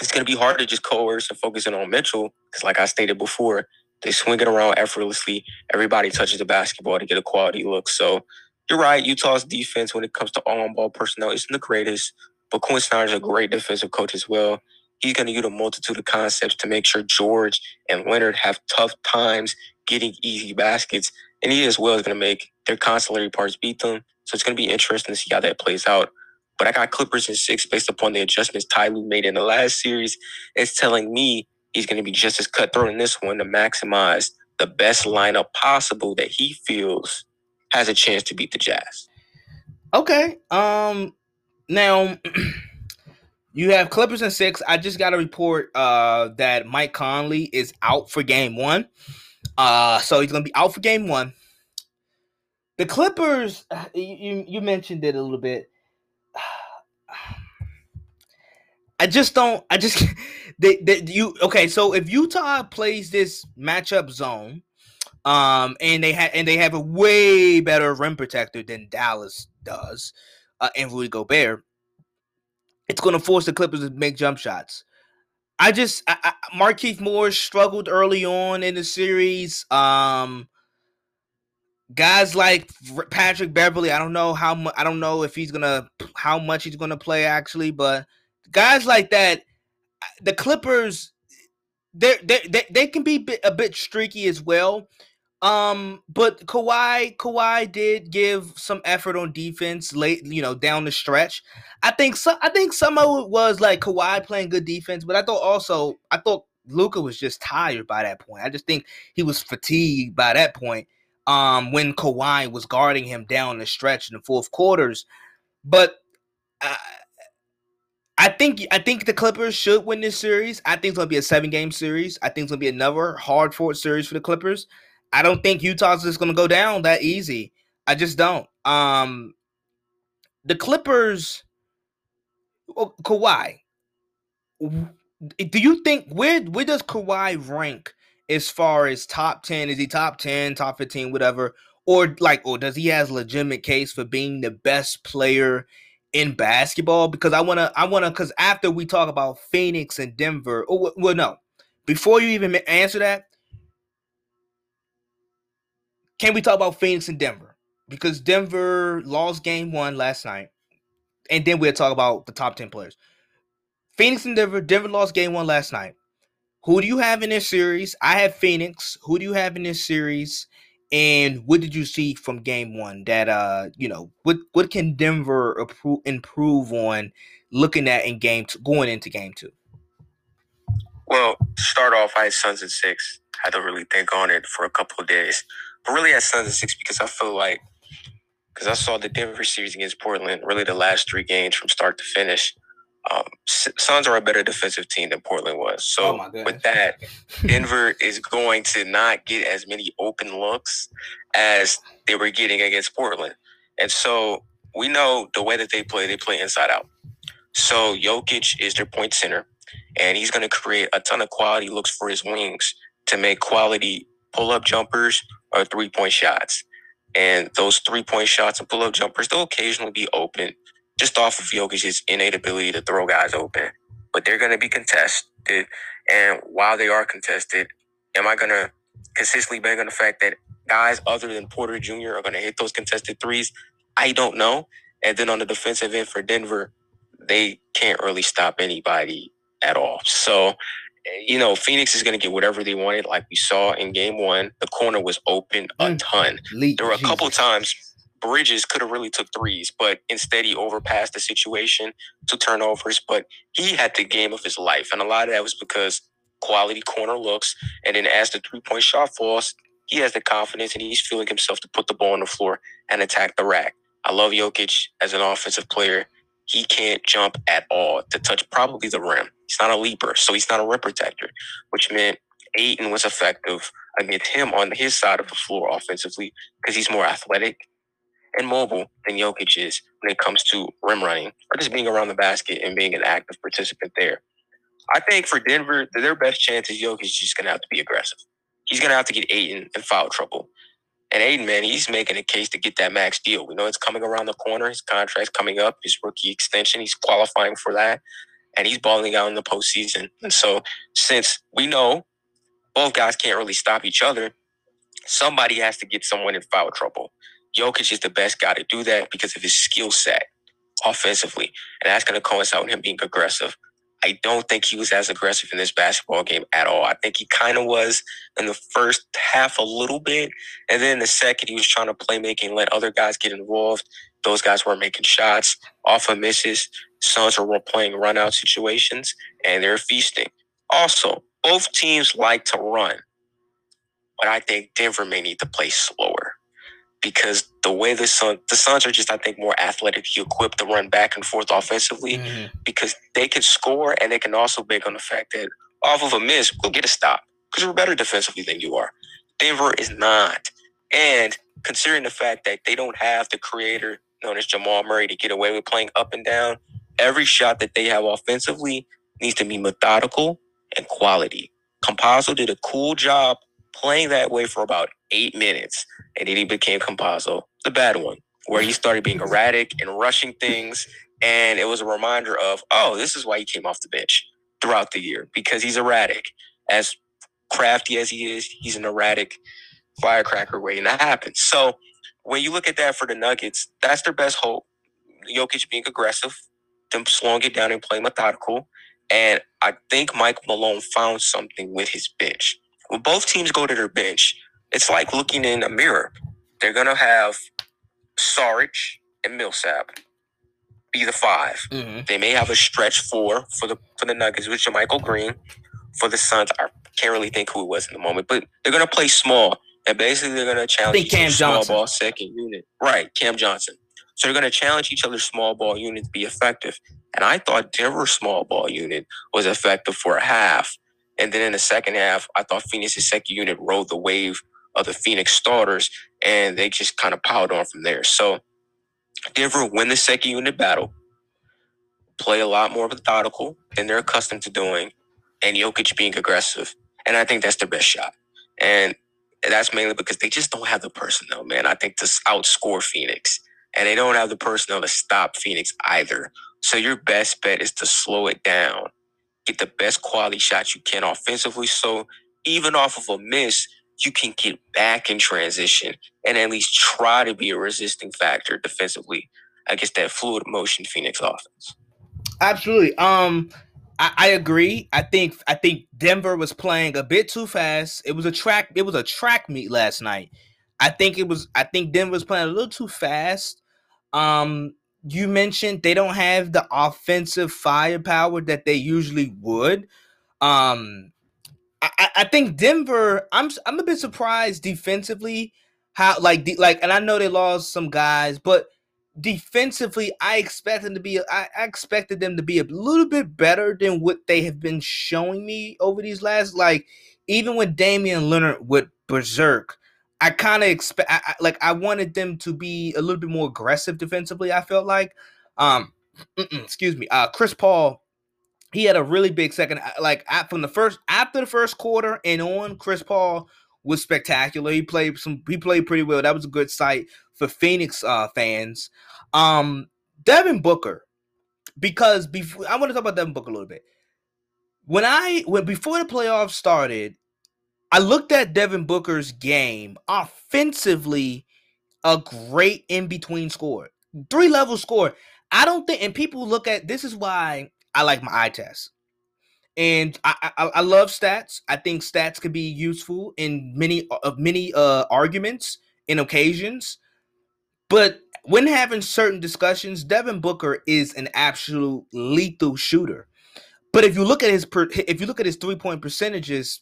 it's going to be hard to just coerce and focus in on Mitchell because, like I stated before, they swing it around effortlessly. Everybody touches the basketball to get a quality look. So you're right. Utah's defense, when it comes to all on-ball personnel, isn't the greatest. But Quinn Snyder's a great defensive coach as well. He's going to use a multitude of concepts to make sure George and Leonard have tough times getting easy baskets. And he as well is going to make their constellary parts beat them. So it's going to be interesting to see how that plays out. But I got Clippers in six based upon the adjustments Ty Lue made in the last series. It's telling me he's going to be just as cutthroat in this one to maximize the best lineup possible that he feels has a chance to beat the Jazz. Okay. Um now You have Clippers and six. I just got a report uh, that Mike Conley is out for game one. Uh, so he's gonna be out for game one. The Clippers, you you mentioned it a little bit. I just don't. I just they, they you okay. So if Utah plays this matchup zone, um, and they have and they have a way better rim protector than Dallas does, uh, and Rudy Gobert it's going to force the Clippers to make jump shots. I just I, I, Markieff Morris struggled early on in the series. Um, guys like Patrick Beverley, I don't know how much. I don't know if he's gonna how much he's gonna play actually, but guys like that, the Clippers, they they they can be a bit streaky as well. Um, but Kawhi, Kawhi did give some effort on defense late, you know, down the stretch. I think so. I think some of it was like Kawhi playing good defense, but I thought also I thought Luka was just tired by that point. I just think he was fatigued by that point. Um, when Kawhi was guarding him down the stretch in the fourth quarters, but uh, I think I think the Clippers should win this series. I think it's gonna be a seven game series. I think it's gonna be another hard fought series for the Clippers. I don't think Utah's just to go down that easy. I just don't. Um, the Clippers, oh, Kawhi. Do you think where where does Kawhi rank as far as top ten? Is he top ten, top fifteen, whatever? Or like, or does he has legitimate case for being the best player in basketball because I wanna I wanna because after we talk about Phoenix and Denver, oh well no, before you even answer that, can we talk about Phoenix and Denver because Denver lost game one last night, and then we'll talk about the top ten players. Phoenix and Denver. Denver lost game one last night. Who do you have in this series? I have Phoenix. Who do you have in this series? And what did you see from game one that uh you know what what can Denver improve, on looking at in game two, going into game two? Well, start off, I had Suns at six. I to really think on it for a couple of days, but really had Suns at six because I feel like because I saw the Denver series against Portland, really the last three games from start to finish. Um, Suns are a better defensive team than Portland was. So oh with that, Denver is going to not get as many open looks as they were getting against Portland. And so we know the way that they play, they play inside out. So Jokic is their point center, and he's going to create a ton of quality looks for his wings to make quality pull up jumpers or three point shots. And those three point shots and pull up jumpers, they'll occasionally be open just off of Jokic's innate ability to throw guys open. But they're going to be contested. And while they are contested, am I going to consistently bank on the fact that guys other than Porter Jr. are going to hit those contested threes? I don't know. And then on the defensive end for Denver, they can't really stop anybody at all. So, you know, Phoenix is going to get whatever they wanted. Like we saw in game one, the corner was open a mm. ton. There were a couple times Bridges could have really took threes, but instead he overpassed the situation to turnovers. But he had the game of his life, and a lot of that was because quality corner looks, and then as the three point shot falls, he has the confidence and he's feeling himself to put the ball on the floor and attack the rack. I love Jokic as an offensive player. He can't jump at all to touch probably the rim. He's not a leaper, so he's not a rim protector, which meant Ayton was effective against him on his side of the floor offensively because he's more athletic and mobile than Jokic is when it comes to rim running or just being around the basket and being an active participant there. I think for Denver, their best chance is Jokic is just going to have to be aggressive. He's going to have to get Ayton in foul trouble. And Ayton, man, he's making a case to get that max deal. We know it's coming around the corner. His contract's coming up, his rookie extension. He's qualifying for that. And he's balling out in the postseason. And so, since we know both guys can't really stop each other, somebody has to get someone in foul trouble. Jokic is the best guy to do that because of his skill set offensively. And that's going to coincide with him being aggressive. I don't think he was as aggressive in this basketball game at all. I think he kind of was in the first half a little bit. And then the second, he was trying to play making, let other guys get involved. Those guys weren't making shots off of misses. Suns were playing run out situations and they're feasting. Also, both teams like to run, but I think Denver may need to play slower because the way the Sun the Suns are just I think more athletically equipped to run back and forth offensively mm-hmm. because they can score and they can also bank on the fact that off of a miss we'll get a stop because we're better defensively than you are. Denver is not, and considering the fact that they don't have the creator known as Jamal Murray to get away with playing up and down, every shot that they have offensively needs to be methodical and quality. Campazzo did a cool job playing that way for about eight minutes, and then he became Campazzo, the bad one, where he started being erratic and rushing things. And it was a reminder of, oh, this is why he came off the bench throughout the year because he's erratic. As crafty as he is, he's an erratic firecracker waiting to happen. So when you look at that for the Nuggets, that's their best hope. Jokic being aggressive, them slowing it down and playing methodical. And I think Mike Malone found something with his bench when both teams go to their bench, it's like looking in a mirror. They're gonna have Saric and Millsap be the 5 mm-hmm. They may have a stretch four for the for the Nuggets with JaMychal Green. For the Suns, I can't really think who it was in the moment, but they're gonna play small and basically they're gonna challenge Cam small Johnson. ball second unit. Right, Cam Johnson. So they're gonna challenge each other's small ball unit to be effective. And I thought Denver's small ball unit was effective for a half. And then in the second half, I thought Phoenix's second unit rode the wave of the Phoenix starters, and they just kind of piled on from there. So Denver win the second unit battle, play a lot more methodical than they're accustomed to doing, and Jokic being aggressive. And I think that's their best shot. And that's mainly because they just don't have the personnel, man. I think to outscore Phoenix. and they don't have the personnel to stop Phoenix either. So your best bet is to slow it down, get the best quality shots you can offensively. So even off of a miss, you can get back in transition and at least try to be a resisting factor defensively against that fluid motion Phoenix offense. Absolutely. Um, I, I, agree. I think I think Denver was playing a bit too fast. It was a track. It was a track meet last night. I think it was. I think Denver was playing a little too fast. Um, you mentioned they don't have the offensive firepower that they usually would. Um, I, I think Denver. I'm I'm a bit surprised defensively how like like, and I know they lost some guys, but defensively, I expected them to be I, I expected them to be a little bit better than what they have been showing me over these last like even when Damian Lillard with Berserk, I kind of expect like I wanted them to be a little bit more aggressive defensively. I felt like, um, excuse me, uh, Chris Paul he had a really big second. Uh, like from the first after the first quarter and on, Chris Paul was spectacular. He played some. He played pretty well. That was a good sight for Phoenix uh, fans. Um, Devin Booker, because before I want to talk about Devin Booker a little bit. When I when before the playoffs started, I looked at Devin Booker's game offensively. A great in between score, three level score. I don't think, and people look at this is why I like my eye test. And I, I, I love stats. I think stats can be useful in many of many uh arguments and occasions. But when having certain discussions, Devin Booker is an absolute lethal shooter. But if you look at his per, if you look at his three point percentages,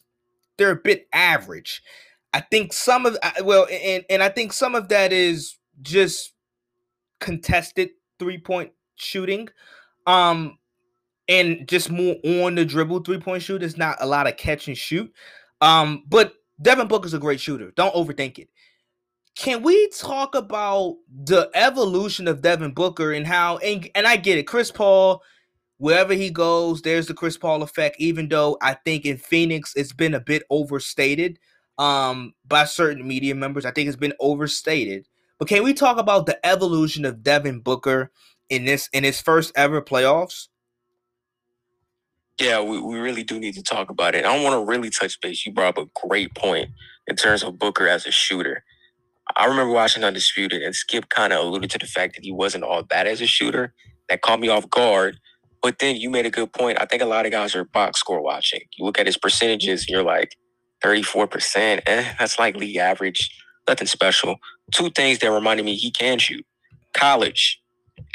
they're a bit average. I think some of well, and and I think some of that is just contested three point shooting. Um, and just more on the dribble three point shoot. It's not a lot of catch and shoot. Um, but Devin Booker's a great shooter. Don't overthink it. Can we talk about the evolution of Devin Booker and how and, and I get it, Chris Paul, wherever he goes, there's the Chris Paul effect, even though I think in Phoenix it's been a bit overstated um by certain media members. I think it's been overstated. But can we talk about the evolution of Devin Booker in this in his first ever playoffs? Yeah, we, we really do need to talk about it. I don't want to really touch base. You brought up a great point in terms of Booker as a shooter. I remember watching Undisputed, and Skip kind of alluded to the fact that he wasn't all that as a shooter. That caught me off guard. But then you made a good point. I think a lot of guys are box score watching. You look at his percentages, and you're like, 34%, eh, that's like league average. Nothing special. Two things that reminded me he can shoot. College,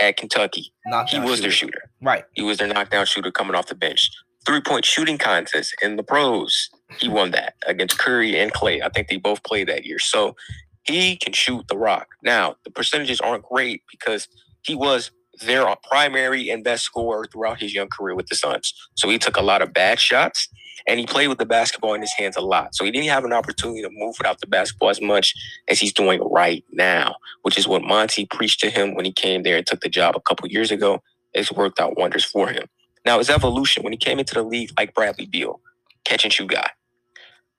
at Kentucky. Knockdown he was shooter. their shooter. Right. He was their knockdown shooter coming off the bench. Three point shooting contest in the pros. He won that against Curry and Clay. I think they both played that year. So he can shoot the rock. Now, the percentages aren't great because he was their primary and best scorer throughout his young career with the Suns. So he took a lot of bad shots and he played with the basketball in his hands a lot. So he didn't have an opportunity to move without the basketball as much as he's doing right now, which is what Monty preached to him when he came there and took the job a couple years ago. It's worked out wonders for him. Now, his evolution, when he came into the league like Bradley Beal, catch and shoot guy.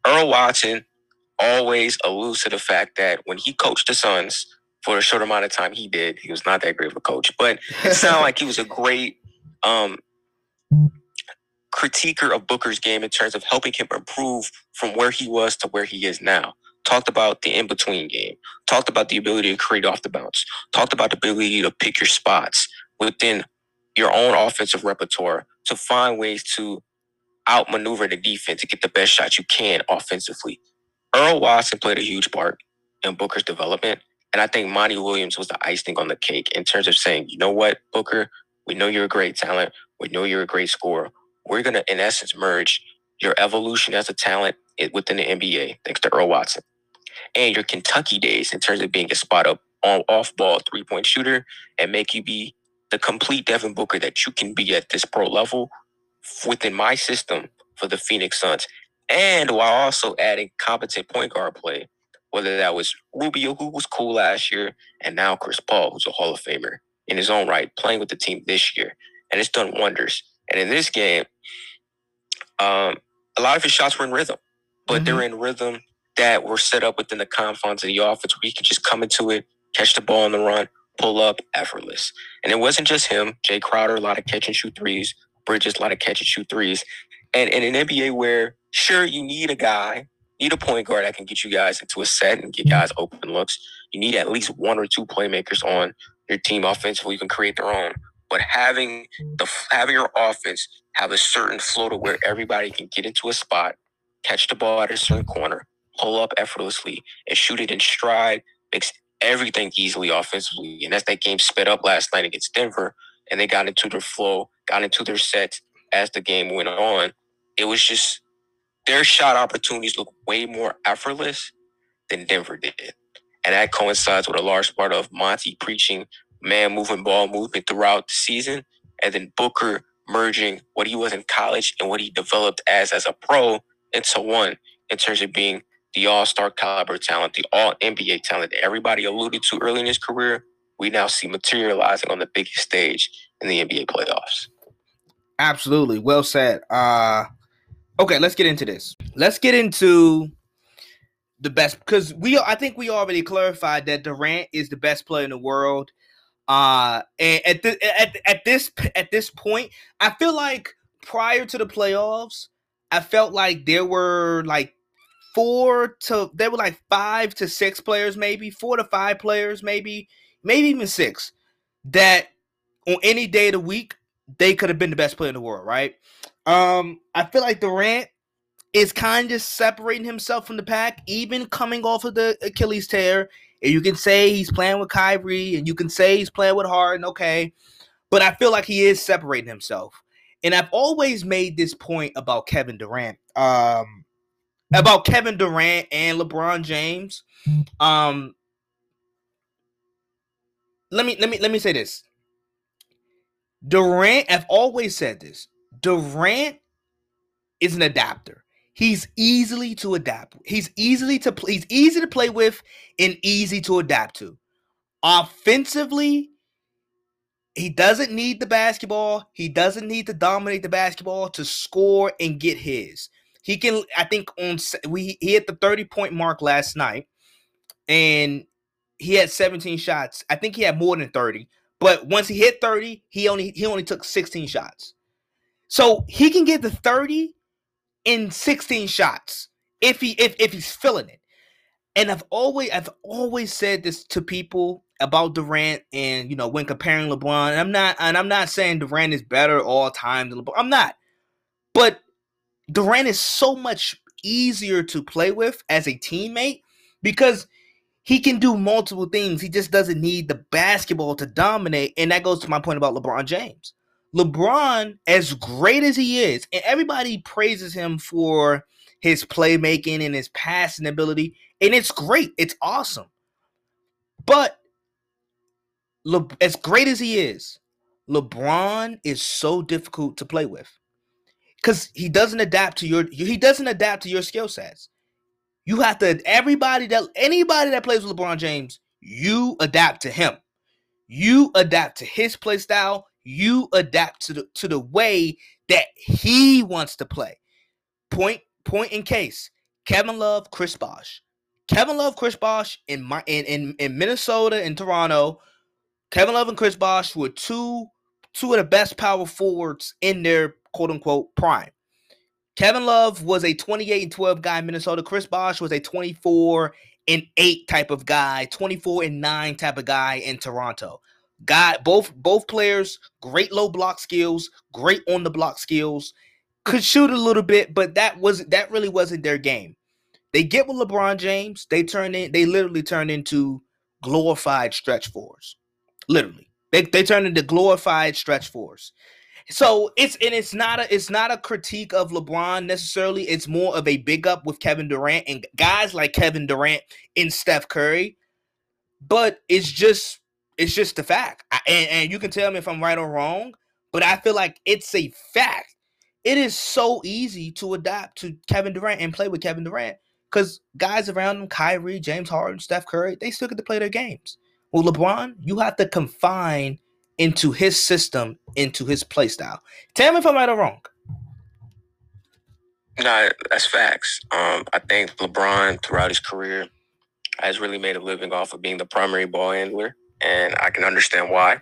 Earl Watson always alludes to the fact that when he coached the Suns for a short amount of time, he did. He was not that great of a coach, but it sounded like he was a great um, critiquer of Booker's game in terms of helping him improve from where he was to where he is now. Talked about the in between game, talked about the ability to create off the bounce, talked about the ability to pick your spots within your own offensive repertoire to find ways to outmaneuver the defense to get the best shot you can offensively. Earl Watson played a huge part in Booker's development. And I think Monty Williams was the icing on the cake in terms of saying, you know what, Booker, we know you're a great talent. We know you're a great scorer we're going to, in essence, merge your evolution as a talent within the NBA, thanks to Earl Watson, and your Kentucky days in terms of being a spot up on off ball three point shooter and make you be the complete Devin Booker that you can be at this pro level within my system for the Phoenix Suns. And while also adding competent point guard play, whether that was Rubio, who was cool last year, and now Chris Paul, who's a Hall of Famer in his own right, playing with the team this year. And it's done wonders. And in this game, um, a lot of his shots were in rhythm, but mm-hmm. they're in rhythm that were set up within the confines of the offense where he can just come into it, catch the ball on the run, pull up, effortless. And it wasn't just him. Jae Crowder, a lot of catch and shoot threes. Bridges, a lot of catch and shoot threes. And in an NBA where, sure, you need a guy, need a point guard that can get you guys into a set and get guys open looks. You need at least one or two playmakers on your team offensively. You can create their own. But having the having your offense have a certain flow to where everybody can get into a spot, catch the ball at a certain corner, pull up effortlessly, and shoot it in stride makes everything easily offensively. And as that game sped up last night against Denver, and they got into their flow, got into their sets as the game went on, it was just their shot opportunities look way more effortless than Denver did. And that coincides with a large part of Monty preaching man moving ball movement throughout the season, and then Booker merging what he was in college and what he developed as as a pro into one in terms of being the all-star caliber talent, the all NBA talent that everybody alluded to early in his career, we now see materializing on the biggest stage in the NBA playoffs. Absolutely. Well said. Uh okay, let's get into this. Let's get into the best because we I think we already clarified that Durant is the best player in the world. Uh and at the, at at this at this point, I feel like prior to the playoffs, I felt like there were like four to there were like five to six players, maybe four to five players, maybe maybe even six that on any day of the week they could have been the best player in the world, right? Um, I feel like Durant is kind of separating himself from the pack, even coming off of the Achilles tear. And you can say he's playing with Kyrie, and you can say he's playing with Harden, okay. But I feel like he is separating himself. And I've always made this point about Kevin Durant. Um, about Kevin Durant and LeBron James. Um let me let me let me say this. Durant, I've always said this. Durant is an adapter. He's easily to adapt. He's easily to he's easy to play with and easy to adapt to. Offensively, he doesn't need the basketball. He doesn't need to dominate the basketball to score and get his. He can, I think, on we he hit the 30 point mark last night, and he had 17 shots. I think he had more than 30, but once he hit 30, he only he only took 16 shots. So he can get the 30 in 16 shots if he if if he's feeling it. And I've always I've always said this to people about Durant and you know when comparing LeBron. And I'm not and I'm not saying Durant is better all time than LeBron. I'm not. But Durant is so much easier to play with as a teammate because he can do multiple things. He just doesn't need the basketball to dominate. And that goes to my point about LeBron James. LeBron, as great as he is, and everybody praises him for his playmaking and his passing ability, and it's great. It's awesome. But Le- as great as he is, LeBron is so difficult to play with because he doesn't adapt to your he doesn't adapt to your skill sets. You have to everybody that anybody that plays with LeBron James, you adapt to him. You adapt to his play style. You adapt to the to the way that he wants to play. Point point in case. Kevin Love, Chris Bosh. Kevin Love, Chris Bosh in my in, in, in Minnesota and Toronto. Kevin Love and Chris Bosh were two two of the best power forwards in their quote unquote prime. Kevin Love was a 28 and 12 guy in Minnesota. Chris Bosh was a 24 and 8 type of guy, 24 and 9 type of guy in Toronto. Guy, both both players, great low block skills, great on the block skills, could shoot a little bit, but that was that really wasn't their game. They get with LeBron James, they turn in, they literally turn into glorified stretch fours. Literally. They, they turn into glorified stretch fours. So it's and it's not a it's not a critique of LeBron necessarily. It's more of a big up with Kevin Durant and guys like Kevin Durant and Steph Curry. But it's just it's just a fact. I, and, and you can tell me if I'm right or wrong, but I feel like it's a fact. It is so easy to adapt to Kevin Durant and play with Kevin Durant because guys around him, Kyrie, James Harden, Steph Curry, they still get to play their games. Well, LeBron, you have to confine into his system, into his play style. Tell me if I'm right or wrong. No, that's facts. Um, I think LeBron throughout his career has really made a living off of being the primary ball handler. And I can understand why.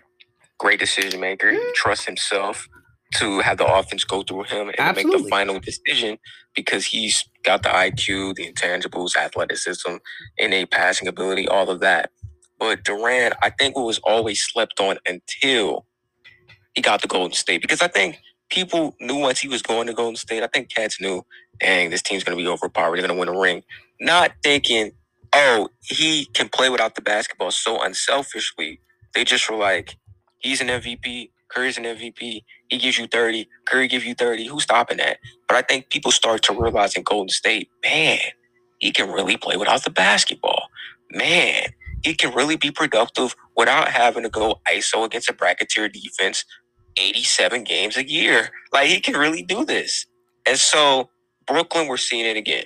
Great decision maker. He mm. trusts himself to have the offense go through him and make the final decision because he's got the IQ, the intangibles, athleticism, innate passing ability, all of that. But Durant, I think, was always slept on until he got to Golden State because I think people knew once he was going to Golden State. I think cats knew, dang, this team's going to be overpowered. They're going to win a ring. Not thinking, oh, he can play without the basketball so unselfishly. They just were like, he's an MVP. Curry's an MVP. He gives you 30. Curry gives you 30. Who's stopping that? But I think people start to realize in Golden State, man, he can really play without the basketball. Man, he can really be productive without having to go ISO against a bracketeer defense 87 games a year. Like he can really do this. And so Brooklyn, we're seeing it again.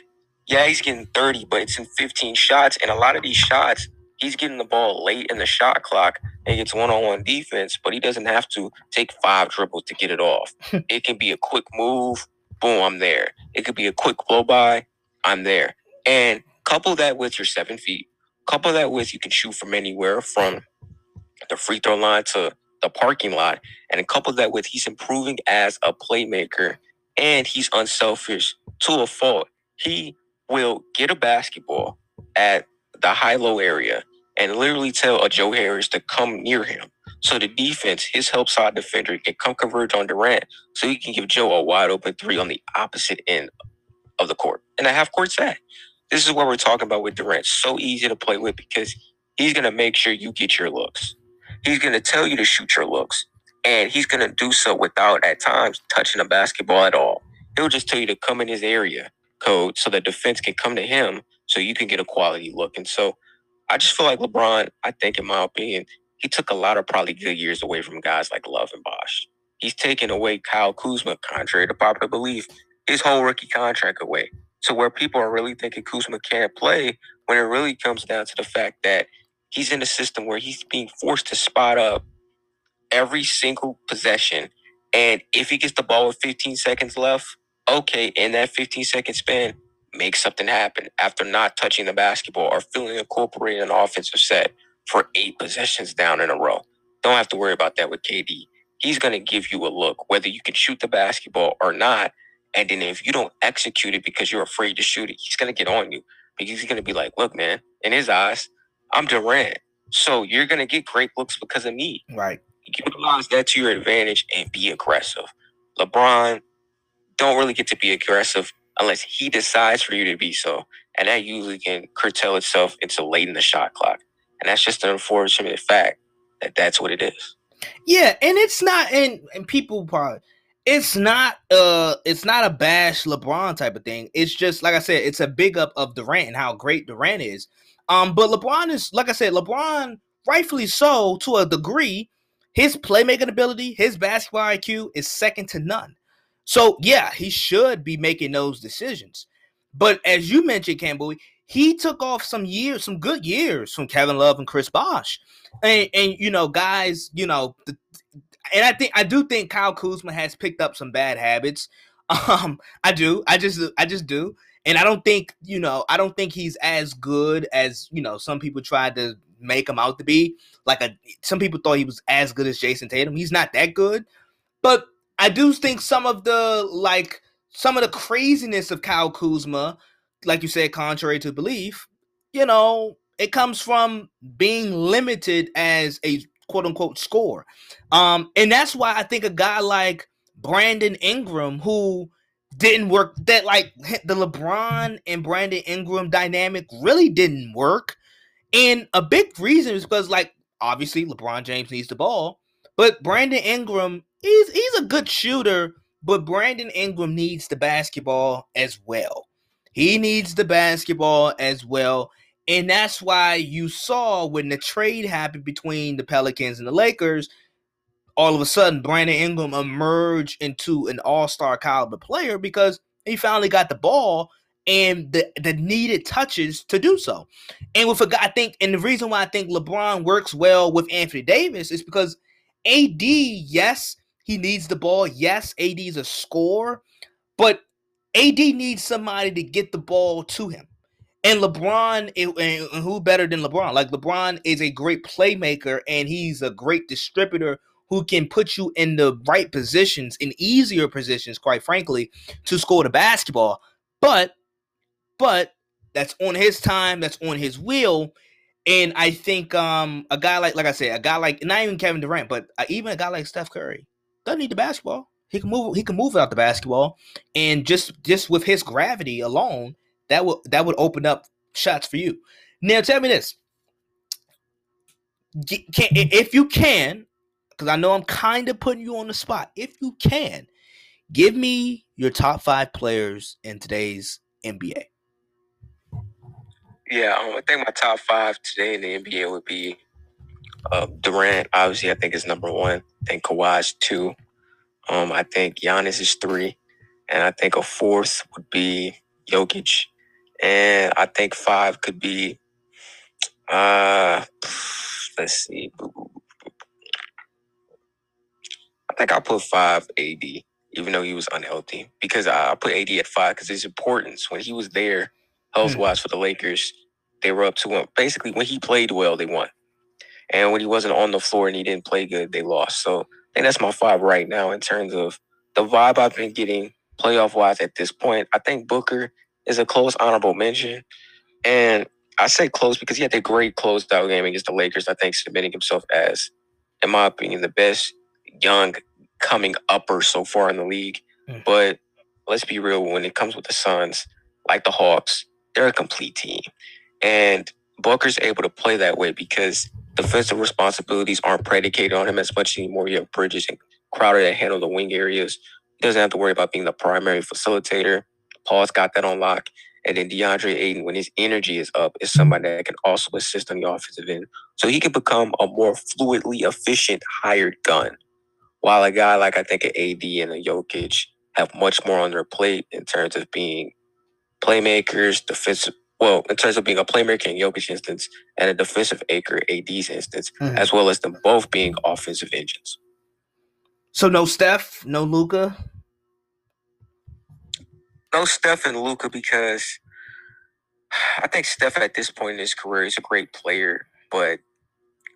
Yeah, he's getting 30, but it's in 15 shots. And a lot of these shots, he's getting the ball late in the shot clock and gets one-on-one defense, but he doesn't have to take five dribbles to get it off. Hmm. it can be a quick move, boom, I'm there. It could be a quick blow by, I'm there. And couple that with your seven feet. Couple that with you can shoot from anywhere from the free throw line to the parking lot. And couple that with he's improving as a playmaker and he's unselfish to a fault. He will get a basketball at the high low area and literally tell a Joe Harris to come near him. So the defense, his help side defender, can come converge on Durant so he can give Joe a wide open three on the opposite end of the court. And a half court set. This is what we're talking about with Durant. So easy to play with because he's going to make sure you get your looks. He's going to tell you to shoot your looks. And he's going to do so without, at times, touching a basketball at all. He'll just tell you to come in his area code so that defense can come to him so you can get a quality look. And so I just feel like LeBron, I think, in my opinion, he took a lot of probably good years away from guys like Love and Bosh. He's taken away Kyle Kuzma, contrary to popular belief, his whole rookie contract away. So where people are really thinking Kuzma can't play, when it really comes down to the fact that he's in a system where he's being forced to spot up every single possession. And if he gets the ball with 15 seconds left, okay, in that 15 second span, make something happen after not touching the basketball or feeling incorporated in an offensive set for eight possessions down in a row. Don't have to worry about that with KD. He's going to give you a look, whether you can shoot the basketball or not. And then if you don't execute it because you're afraid to shoot it, he's going to get on you because he's going to be like, look, man, in his eyes, I'm Durant. So you're going to get great looks because of me. Right. Utilize that to your advantage and be aggressive. LeBron don't really get to be aggressive unless he decides for you to be so. And that usually can curtail itself into late in the shot clock. And that's just an unfortunate fact that that's what it is. Yeah, and it's not, and, and people probably, it's not, uh, it's not a bash LeBron type of thing. It's just like I said, it's a big up of Durant and how great Durant is. Um, but LeBron is, like I said, LeBron, rightfully so to a degree, his playmaking ability, his basketball IQ is second to none. So yeah, he should be making those decisions. But as you mentioned, Campbell, he took off some years, some good years from Kevin Love and Chris Bosh, and and you know guys, you know, the, and I think I do think Kyle Kuzma has picked up some bad habits. Um, I do, I just I just do, and I don't think you know I don't think he's as good as you know some people tried to make him out to be. Like a some people thought he was as good as Jayson Tatum. He's not that good, but I do think some of the like some of the craziness of Kyle Kuzma, like you said, contrary to belief, you know, it comes from being limited as a quote unquote score. Um, and that's why I think a guy like Brandon Ingram, who didn't work, that like the LeBron and Brandon Ingram dynamic really didn't work. And a big reason is because, like, obviously LeBron James needs the ball, but Brandon Ingram, he's he's a good shooter, but Brandon Ingram needs the basketball as well. He needs the basketball as well. And that's why you saw when the trade happened between the Pelicans and the Lakers, all of a sudden Brandon Ingram emerged into an all-star caliber player because he finally got the ball and the, the needed touches to do so. And with a guy, I think, and the reason why I think LeBron works well with Anthony Davis is because AD, yes, he needs the ball. Yes, AD is a scorer, but AD needs somebody to get the ball to him. And LeBron, and who better than LeBron? Like LeBron is a great playmaker, and he's a great distributor who can put you in the right positions, in easier positions, quite frankly, to score the basketball. But, but that's on his time, that's on his will. And I think um a guy like like I said, a guy like not even Kevin Durant, but uh, even a guy like Steph Curry doesn't need the basketball. He can move. He can move without the basketball, and just just with his gravity alone, that would that would open up shots for you. Now, tell me this: can, if you can, because I know I'm kind of putting you on the spot. If you can, give me your top five players in today's NBA. Yeah, um, I think my top five today in the NBA would be uh, Durant. Obviously, I think is number one. I think Kawhi's two. Um, I think Giannis is three, and I think a fourth would be Jokic, and I think five could be. Uh, let's see. I think I'll put five AD, even though he was unhealthy, because I put AD at five because his importance when he was there, health wise mm. for the Lakers, they were up to one. Basically, when he played well, they won, and when he wasn't on the floor and he didn't play good, they lost. So I think that's my five right now in terms of the vibe I've been getting playoff wise at this point. I think Booker is a close honorable mention. And I say close because he had a great closed out game against the Lakers. I think submitting himself as, in my opinion, the best young coming upper so far in the league. Mm. But let's be real, when it comes with the Suns, like the Hawks, they're a complete team. And Booker's able to play that way because defensive responsibilities aren't predicated on him as much anymore. You have Bridges and Crowder that handle the wing areas. He doesn't have to worry about being the primary facilitator. Paul's got that on lock. And then DeAndre Ayton, when his energy is up, is somebody that can also assist on the offensive end. So he can become a more fluidly efficient hired gun. While a guy like I think an AD and a Jokic have much more on their plate in terms of being playmakers, defensive well, in terms of being a playmaker in Jokic's instance and a defensive anchor AD's instance, mm-hmm. as well as them both being offensive engines. So no Steph, no Luka. No Steph and Luka because I think Steph at this point in his career is a great player, but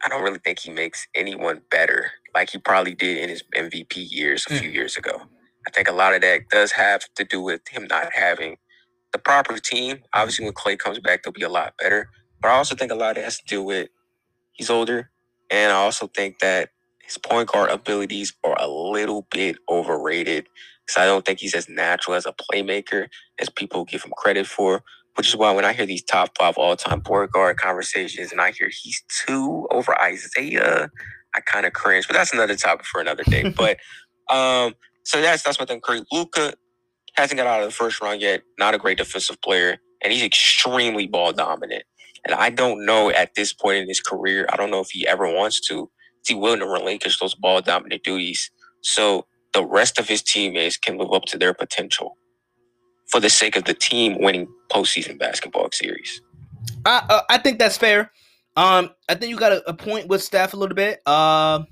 I don't really think he makes anyone better like he probably did in his MVP years a mm. few years ago. I think a lot of that does have to do with him not having the proper team. Obviously, when Clay comes back, they'll be a lot better. But I also think a lot of it has to do with he's older, and I also think that his point guard abilities are a little bit overrated. Because I don't think he's as natural as a playmaker as people give him credit for. Which is why when I hear these top five all time point guard conversations and I hear he's two over Isiah, I kind of cringe. But that's another topic for another day. but um, so that's that's what I'm great. Luka, hasn't got out of the first round yet. Not a great defensive player, and he's extremely ball dominant. And I don't know at this point in his career, I don't know if he ever wants to. Is he willing to relinquish those ball dominant duties so the rest of his teammates can live up to their potential for the sake of the team winning postseason basketball series? I uh, I think that's fair. Um, I think you got a, a point with Steph a little bit. Um. Uh,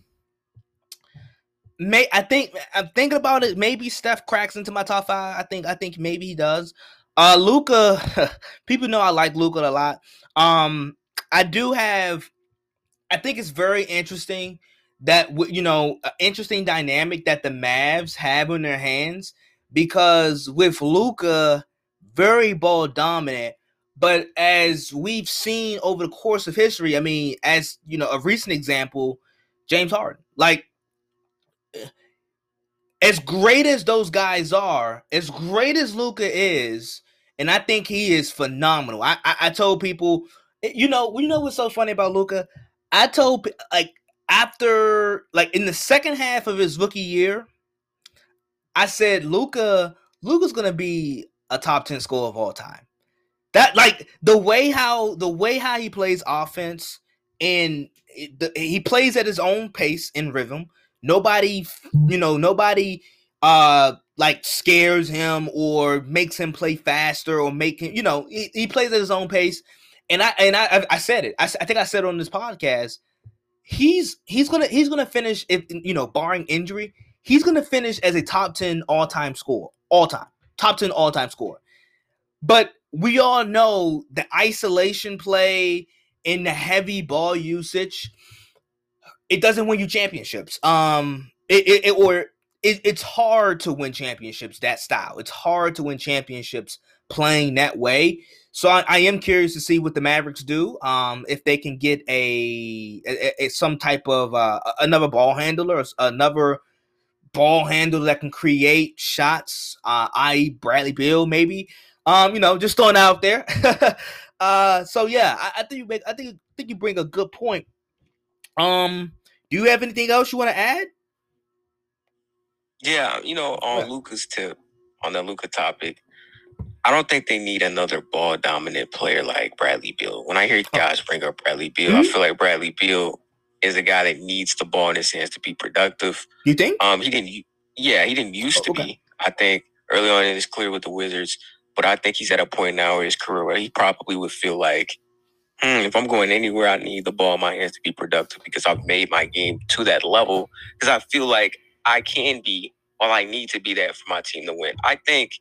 May I think I'm thinking about it. Maybe Steph cracks into my top five. I think I think maybe he does. Uh Luka, people know I like Luka a lot. Um, I do have. I think it's very interesting that you know interesting dynamic that the Mavs have in their hands because with Luka, very ball dominant. But as we've seen over the course of history, I mean, as you know, a recent example, James Harden. Like as great as those guys are, as great as Luka is, and I think he is phenomenal. I, I, I told people, eh, you know, you know what's so funny about Luka? I told like after like in the second half of his rookie year, I said Luka Luca's gonna be a top ten scorer of all time. That like the way how the way how he plays offense and the, he plays at his own pace and rhythm. Nobody, you know, nobody uh like scares him or makes him play faster or make him, you know, he, he plays at his own pace. And I and I I said it. I, I think I said it on this podcast. He's he's gonna he's gonna finish if you know, barring injury, he's gonna finish as a top 10 all-time score. All time. Top 10 all-time score. But we all know the isolation play in the heavy ball usage, it doesn't win you championships. Um, it, it, it or it, it's hard to win championships that style. It's hard to win championships playing that way. So I, I, am curious to see what the Mavericks do. Um, if they can get a, a, a some type of uh, another ball handler, another ball handler that can create shots, uh, i.e., Bradley Beal, maybe. Um, you know, just throwing out there. uh, so yeah, I, I, think you make, I think, think you bring a good point. Um, do you have anything else you want to add? Yeah, you know, on yeah. Luka's tip, on the Luka topic, I don't think they need another ball dominant player like Bradley Beal. When I hear guys bring up Bradley Beal, mm-hmm. I feel like Bradley Beal is a guy that needs the ball in his hands to be productive. You think? Um, he didn't. Yeah, he didn't used oh, to be. I think early on in his career with the Wizards, but I think he's at a point now in his career where he probably would feel like, hmm, if I'm going anywhere, I need the ball in my hands to be productive because I've made my game to that level. Because I feel like I can be, all I need to be that for my team to win. I think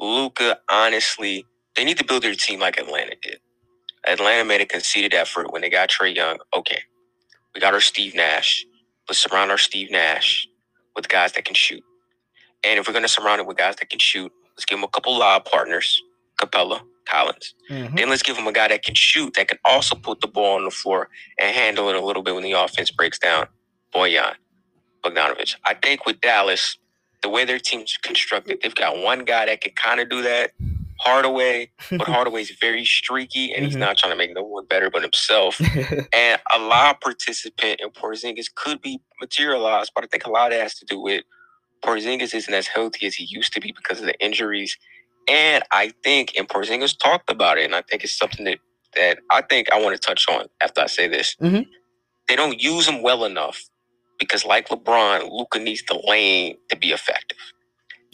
Luka, honestly, they need to build their team like Atlanta did. Atlanta made a conceded effort when they got Trae Young. Okay, we got our Steve Nash. Let's surround our Steve Nash with guys that can shoot. And if we're going to surround it with guys that can shoot, let's give him a couple lob partners, Capela, Collins. Mm-hmm. Then let's give him a guy that can shoot, that can also put the ball on the floor and handle it a little bit when the offense breaks down. Bojan Bogdanovic. I think with Dallas, the way their team's constructed, they've got one guy that can kind of do that, Hardaway, but Hardaway's very streaky and mm-hmm. he's not trying to make no one better but himself. and a lot of participant in Porzingis could be materialized, but I think a lot of that has to do with Porzingis isn't as healthy as he used to be because of the injuries. And I think, and Porzingis talked about it, and I think it's something that that I think I want to touch on after I say this. Mm-hmm. They don't use him well enough because, like LeBron, Luka needs the lane to be effective.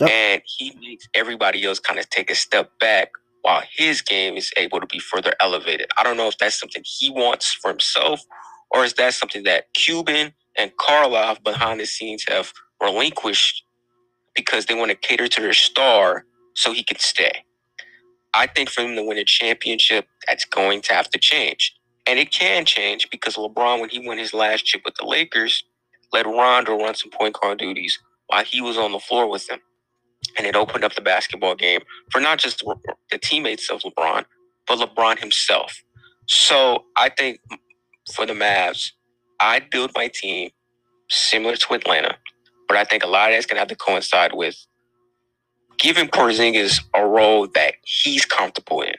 Yep. And he makes everybody else kind of take a step back while his game is able to be further elevated. I don't know if that's something he wants for himself or is that something that Cuban and Carlisle behind the scenes have relinquished because they want to cater to their star so he can stay. I think for him to win a championship, that's going to have to change. And it can change because LeBron, when he won his last chip with the Lakers, let Rondo run some point guard duties while he was on the floor with them and it opened up the basketball game for not just the teammates of LeBron, but LeBron himself. So I think for the Mavs, I'd build my team similar to Atlanta, but I think a lot of that's going to have to coincide with giving Porzingis a role that he's comfortable in.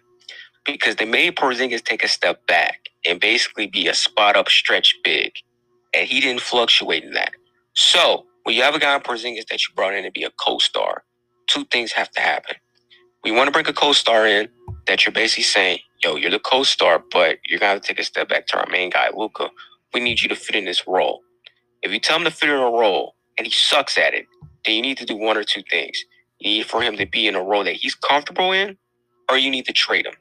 Because they made Porzingis take a step back and basically be a spot up stretch big, and he didn't fluctuate in that. So when you have a guy in Porzingis that you brought in to be a co-star, two things have to happen. We want to bring a co-star in that you're basically saying, yo, you're the co-star, but you're have to take a step back to our main guy, Luka. We need you to fit in this role. If you tell him to fit in a role and he sucks at it, then you need to do one or two things. You need for him to be in a role that he's comfortable in, or you need to trade him.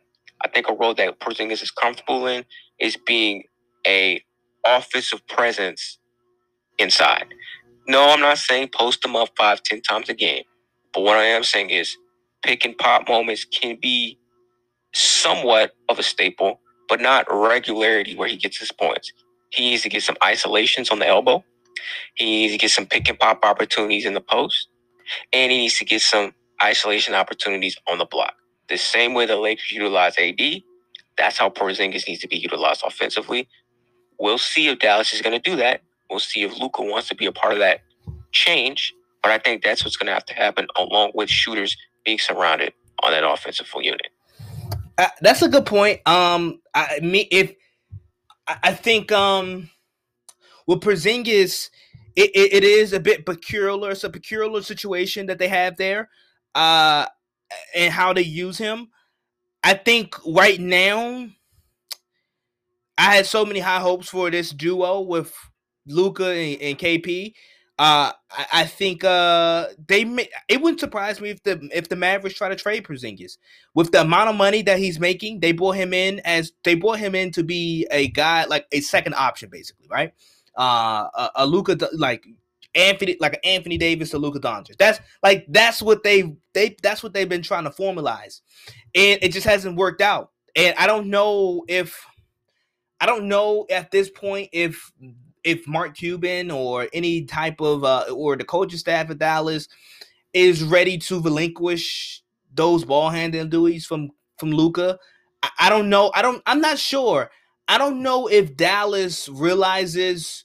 I think a role that Porzingis is comfortable in is being a offensive presence inside. No, I'm not saying post him up five, ten times a game. But what I am saying is pick and pop moments can be somewhat of a staple, but not regularity where he gets his points. He needs to get some isolations on the elbow. He needs to get some pick and pop opportunities in the post. And he needs to get some isolation opportunities on the block. The same way the Lakers utilize AD, that's how Porzingis needs to be utilized offensively. We'll see if Dallas is going to do that. We'll see if Luka wants to be a part of that change. But I think that's what's going to have to happen along with shooters being surrounded on that offensive unit. Uh, that's a good point. Um, I me if I think um with Porzingis, it, it, it is a bit peculiar. It's a peculiar situation that they have there, uh, and how they use him. I think right now, I had so many high hopes for this duo with Luka and, and KP. Uh, I, I think uh they may, it wouldn't surprise me if the if the Mavericks try to trade Porzingis with the amount of money that he's making. They brought him in as they brought him in to be a guy like a second option, basically, right? Uh, a, a Luka like Anthony, like an Anthony Davis to Luka Doncic. That's like that's what they they that's what they've been trying to formalize, and it just hasn't worked out. And I don't know if I don't know at this point if if Mark Cuban or any type of uh, or the coaching staff at Dallas is ready to relinquish those ball handling duties from from Luka. I, I don't know. I don't. I'm not sure. I don't know if Dallas realizes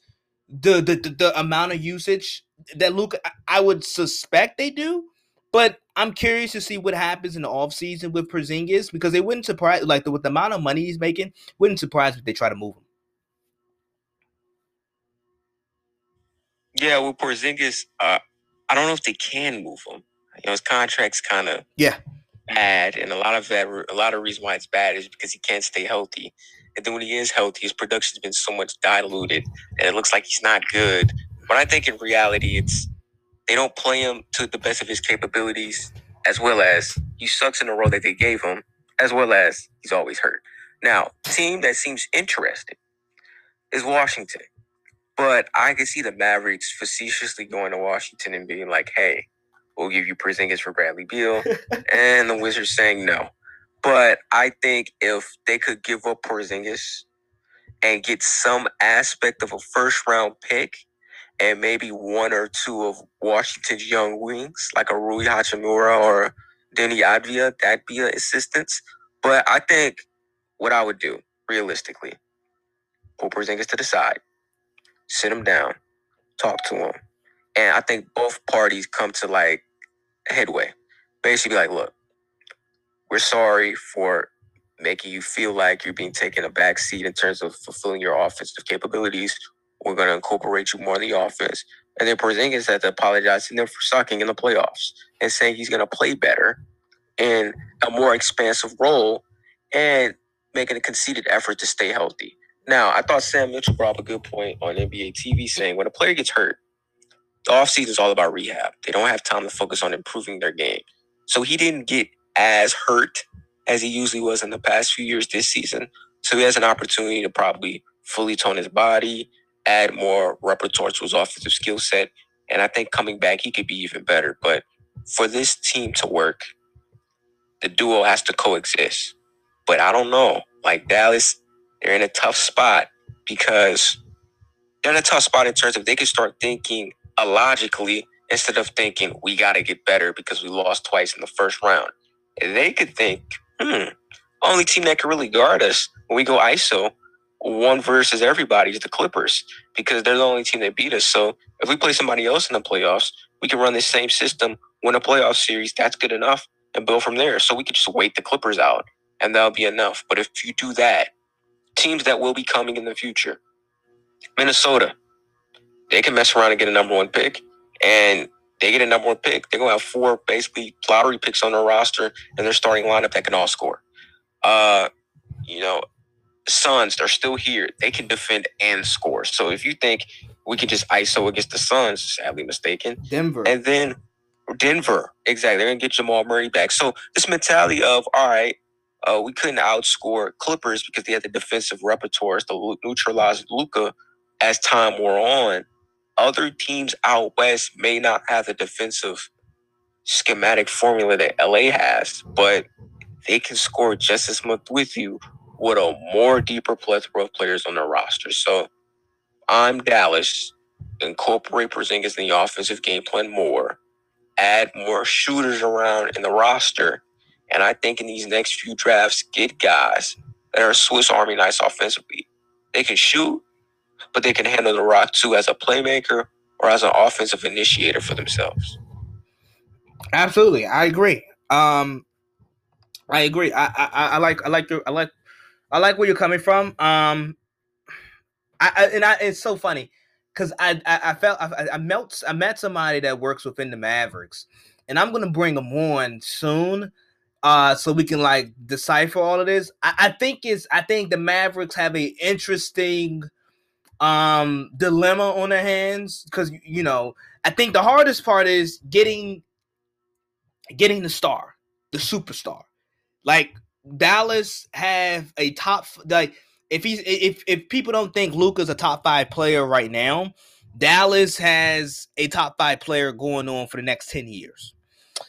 the the, the, the amount of usage that Luka. I would suspect they do, but I'm curious to see what happens in the offseason with Porzingis because they wouldn't surprise like the, with the amount of money he's making, wouldn't surprise if they try to move him. Yeah, with Porzingis, uh, I don't know if they can move him. You know, his contract's kind of yeah bad, and a lot of that, a lot of reason why it's bad is because he can't stay healthy. And then when he is healthy, his production's been so much diluted, and it looks like he's not good. But I think in reality, it's they don't play him to the best of his capabilities, as well as he sucks in the role that they gave him, as well as he's always hurt. Now, team that seems interested is Washington. But I can see the Mavericks facetiously going to Washington and being like, hey, we'll give you Porzingis for Bradley Beal. and the Wizards saying no. But I think if they could give up Porzingis and get some aspect of a first round pick and maybe one or two of Washington's young wings, like a Rui Hachimura or Deni Avdija, that'd be an assistance. But I think what I would do, realistically, pull Porzingis to the side, sit him down, talk to him. And I think both parties come to like headway. Basically, be like, look, we're sorry for making you feel like you're being taken a back seat in terms of fulfilling your offensive capabilities. We're going to incorporate you more in the offense. And then Porzingis had to apologize to them for sucking in the playoffs and saying he's going to play better in a more expansive role and making a conceded effort to stay healthy. Now, I thought Sam Mitchell brought up a good point on NBA TV saying when a player gets hurt, the offseason is all about rehab. They don't have time to focus on improving their game. So he didn't get as hurt as he usually was in the past few years this season. So he has an opportunity to probably fully tone his body, add more repertoire to his offensive skill set. And I think coming back, he could be even better. But for this team to work, the duo has to coexist. But I don't know. Like Dallas, they're in a tough spot because they're in a tough spot in terms of they can start thinking illogically instead of thinking we got to get better because we lost twice in the first round. They could think, hmm, only team that can really guard us when we go ISO one versus everybody is the Clippers because they're the only team that beat us. So if we play somebody else in the playoffs, we can run the same system, win a playoff series. That's good enough and build from there. So we could just wait the Clippers out and that'll be enough. But if you do that, teams that will be coming in the future. Minnesota, they can mess around and get a number one pick, and they get a number one pick. They're gonna have four basically lottery picks on their roster, and their starting lineup that can all score. Uh, you know, Suns, they're still here. They can defend and score. So if you think we can just ISO against the Suns, sadly mistaken. Denver. And then Denver, exactly. They're gonna get Jamal Murray back. So this mentality of all right, uh, we couldn't outscore Clippers because they had the defensive repertoires to neutralize Luka as time wore on. Other teams out west may not have the defensive schematic formula that LA has, but they can score just as much with you with a more deeper plethora of players on their roster. So I'm Dallas. Incorporate Porzingis in the offensive game plan more. Add more shooters around in the roster and I think in these next few drafts, get guys that are Swiss Army knives offensively. They can shoot, but they can handle the rock too as a playmaker or as an offensive initiator for themselves. Absolutely, I agree. Um, I agree. I, I, I like I like your I like I like where you're coming from. Um, I, I and I it's so funny because I, I, I felt I, I met I met somebody that works within the Mavericks, and I'm gonna bring them on soon uh, so we can like decipher all of this. I, I think it's I think the Mavericks have a interesting um dilemma on their hands because you know I think the hardest part is getting getting the star, the superstar. Like Dallas have a top like if he's if if people don't think Luka's a top five player right now, Dallas has a top five player going on for the next 10 years.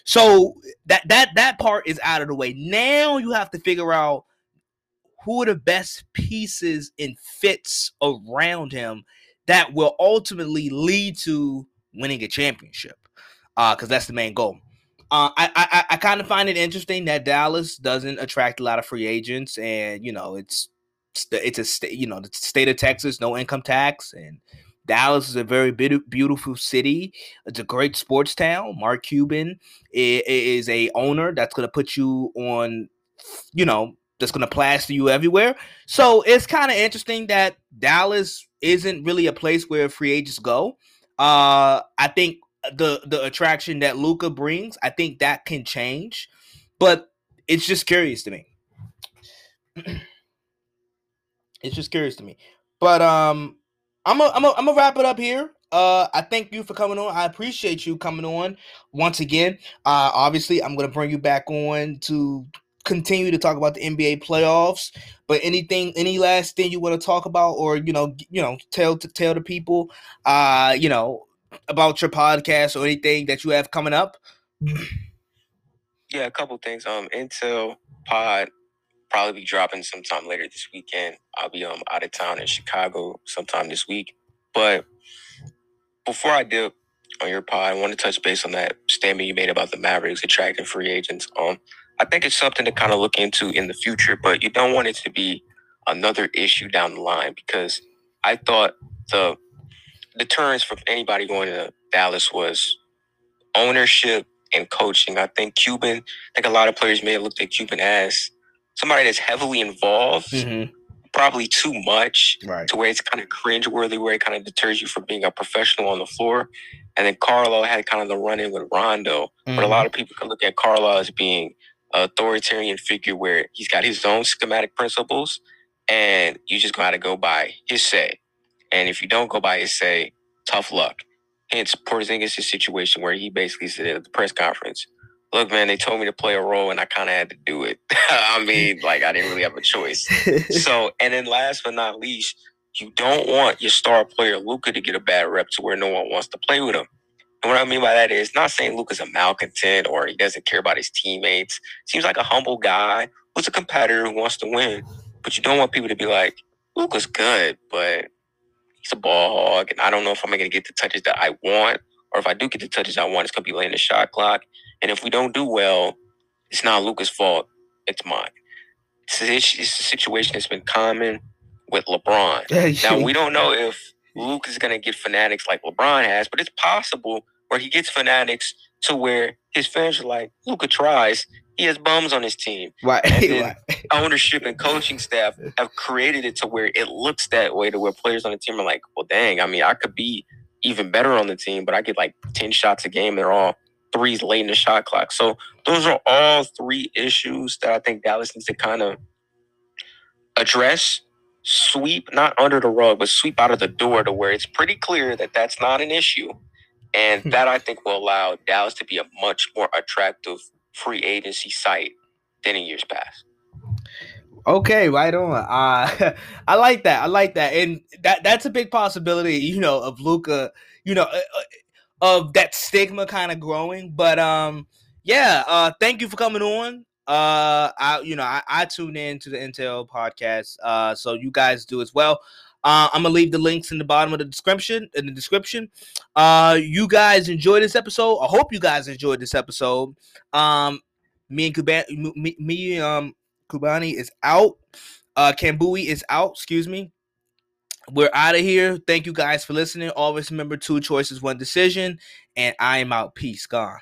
So that that that part is out of the way. Now you have to figure out who are the best pieces and fits around him that will ultimately lead to winning a championship. Uh, because that's the main goal. Uh, I I, I kind of find it interesting that Dallas doesn't attract a lot of free agents, and you know it's it's a state you know the state of Texas, no income tax, and Dallas is a very beautiful city. It's a great sports town. Mark Cuban is a owner that's going to put you on, you know, that's going to plaster you everywhere. So it's kind of interesting that Dallas isn't really a place where free agents go. Uh, I think the the attraction that Luka brings, I think that can change, but it's just curious to me. it's just curious to me. But um, I'm a, I'm a, I'm gonna wrap it up here. Uh, I thank you for coming on. I appreciate you coming on once again. Uh, obviously, I'm gonna bring you back on to continue to talk about the NBA playoffs. But anything, any last thing you want to talk about, or you know, you know, tell to tell the people, uh, you know, about your podcast or anything that you have coming up. Yeah, a couple things. Um, Intel Pod probably be dropping sometime later this weekend. I'll be um out of town in Chicago sometime this week. But before I dip on your pod, I want to touch base on that statement you made about the Mavericks attracting free agents. Um, I think it's something to kind of look into in the future, but you don't want it to be another issue down the line because I thought the deterrence from anybody going to Dallas was ownership and coaching. I think Cuban, I think a lot of players may have looked at Cuban as somebody that's heavily involved, mm-hmm. probably too much, right. to where it's kind of cringeworthy, where it kind of deters you from being a professional on the floor. And then Carlo had kind of the run in with Rondo, mm-hmm. but a lot mm-hmm. of people can look at Carlo as being authoritarian figure where he's got his own schematic principles, and you just got to go by his say. And if you don't go by his say, tough luck. Hence Porzingis' situation where he basically said at the press conference, look, man, they told me to play a role and I kind of had to do it. I mean, like I didn't really have a choice. so, and then last but not least, you don't want your star player Luka to get a bad rep to where no one wants to play with him. And what I mean by that is not saying Luka's a malcontent or he doesn't care about his teammates. Seems like a humble guy who's a competitor who wants to win. But you don't want people to be like, Luka's good, but he's a ball hog, and I don't know if I'm gonna get the touches that I want, or if I do get the touches I want, it's gonna be late in the shot clock. And if we don't do well, it's not Luka's fault. It's mine. It's a, it's a situation that's been common with LeBron. now we don't know if Luke is gonna get fanatics like LeBron has, but it's possible where he gets fanatics to where his fans are like, Luka tries. He has bums on his team. Right. And then right. ownership and coaching staff have created it to where it looks that way to where players on the team are like, well, dang, I mean, I could be even better on the team, but I get like 10 shots a game. And they're all threes late in the shot clock. So those are all three issues that I think Dallas needs to kind of address, sweep not under the rug, but sweep out of the door to where it's pretty clear that that's not an issue, and hmm. that I think will allow Dallas to be a much more attractive free agency site than in years past. Okay, right on. Uh, I like that. I like that, and that that's a big possibility. You know, of Luka, You know, uh, uh of that stigma kind of growing. But um, yeah, uh, thank you for coming on. Uh, I you know I, I tune in to the Intel podcast. Uh, so you guys do as well. Uh, I'm gonna leave the links in the bottom of the description in the description. Uh, you guys enjoy this episode. I hope you guys enjoyed this episode. Um, me and Kuban, me, me um, Kubani is out. Uh, Kambui is out. Excuse me we're out of here. Thank you guys for listening. Always remember two choices, one decision. And I am out. Peace. Gone.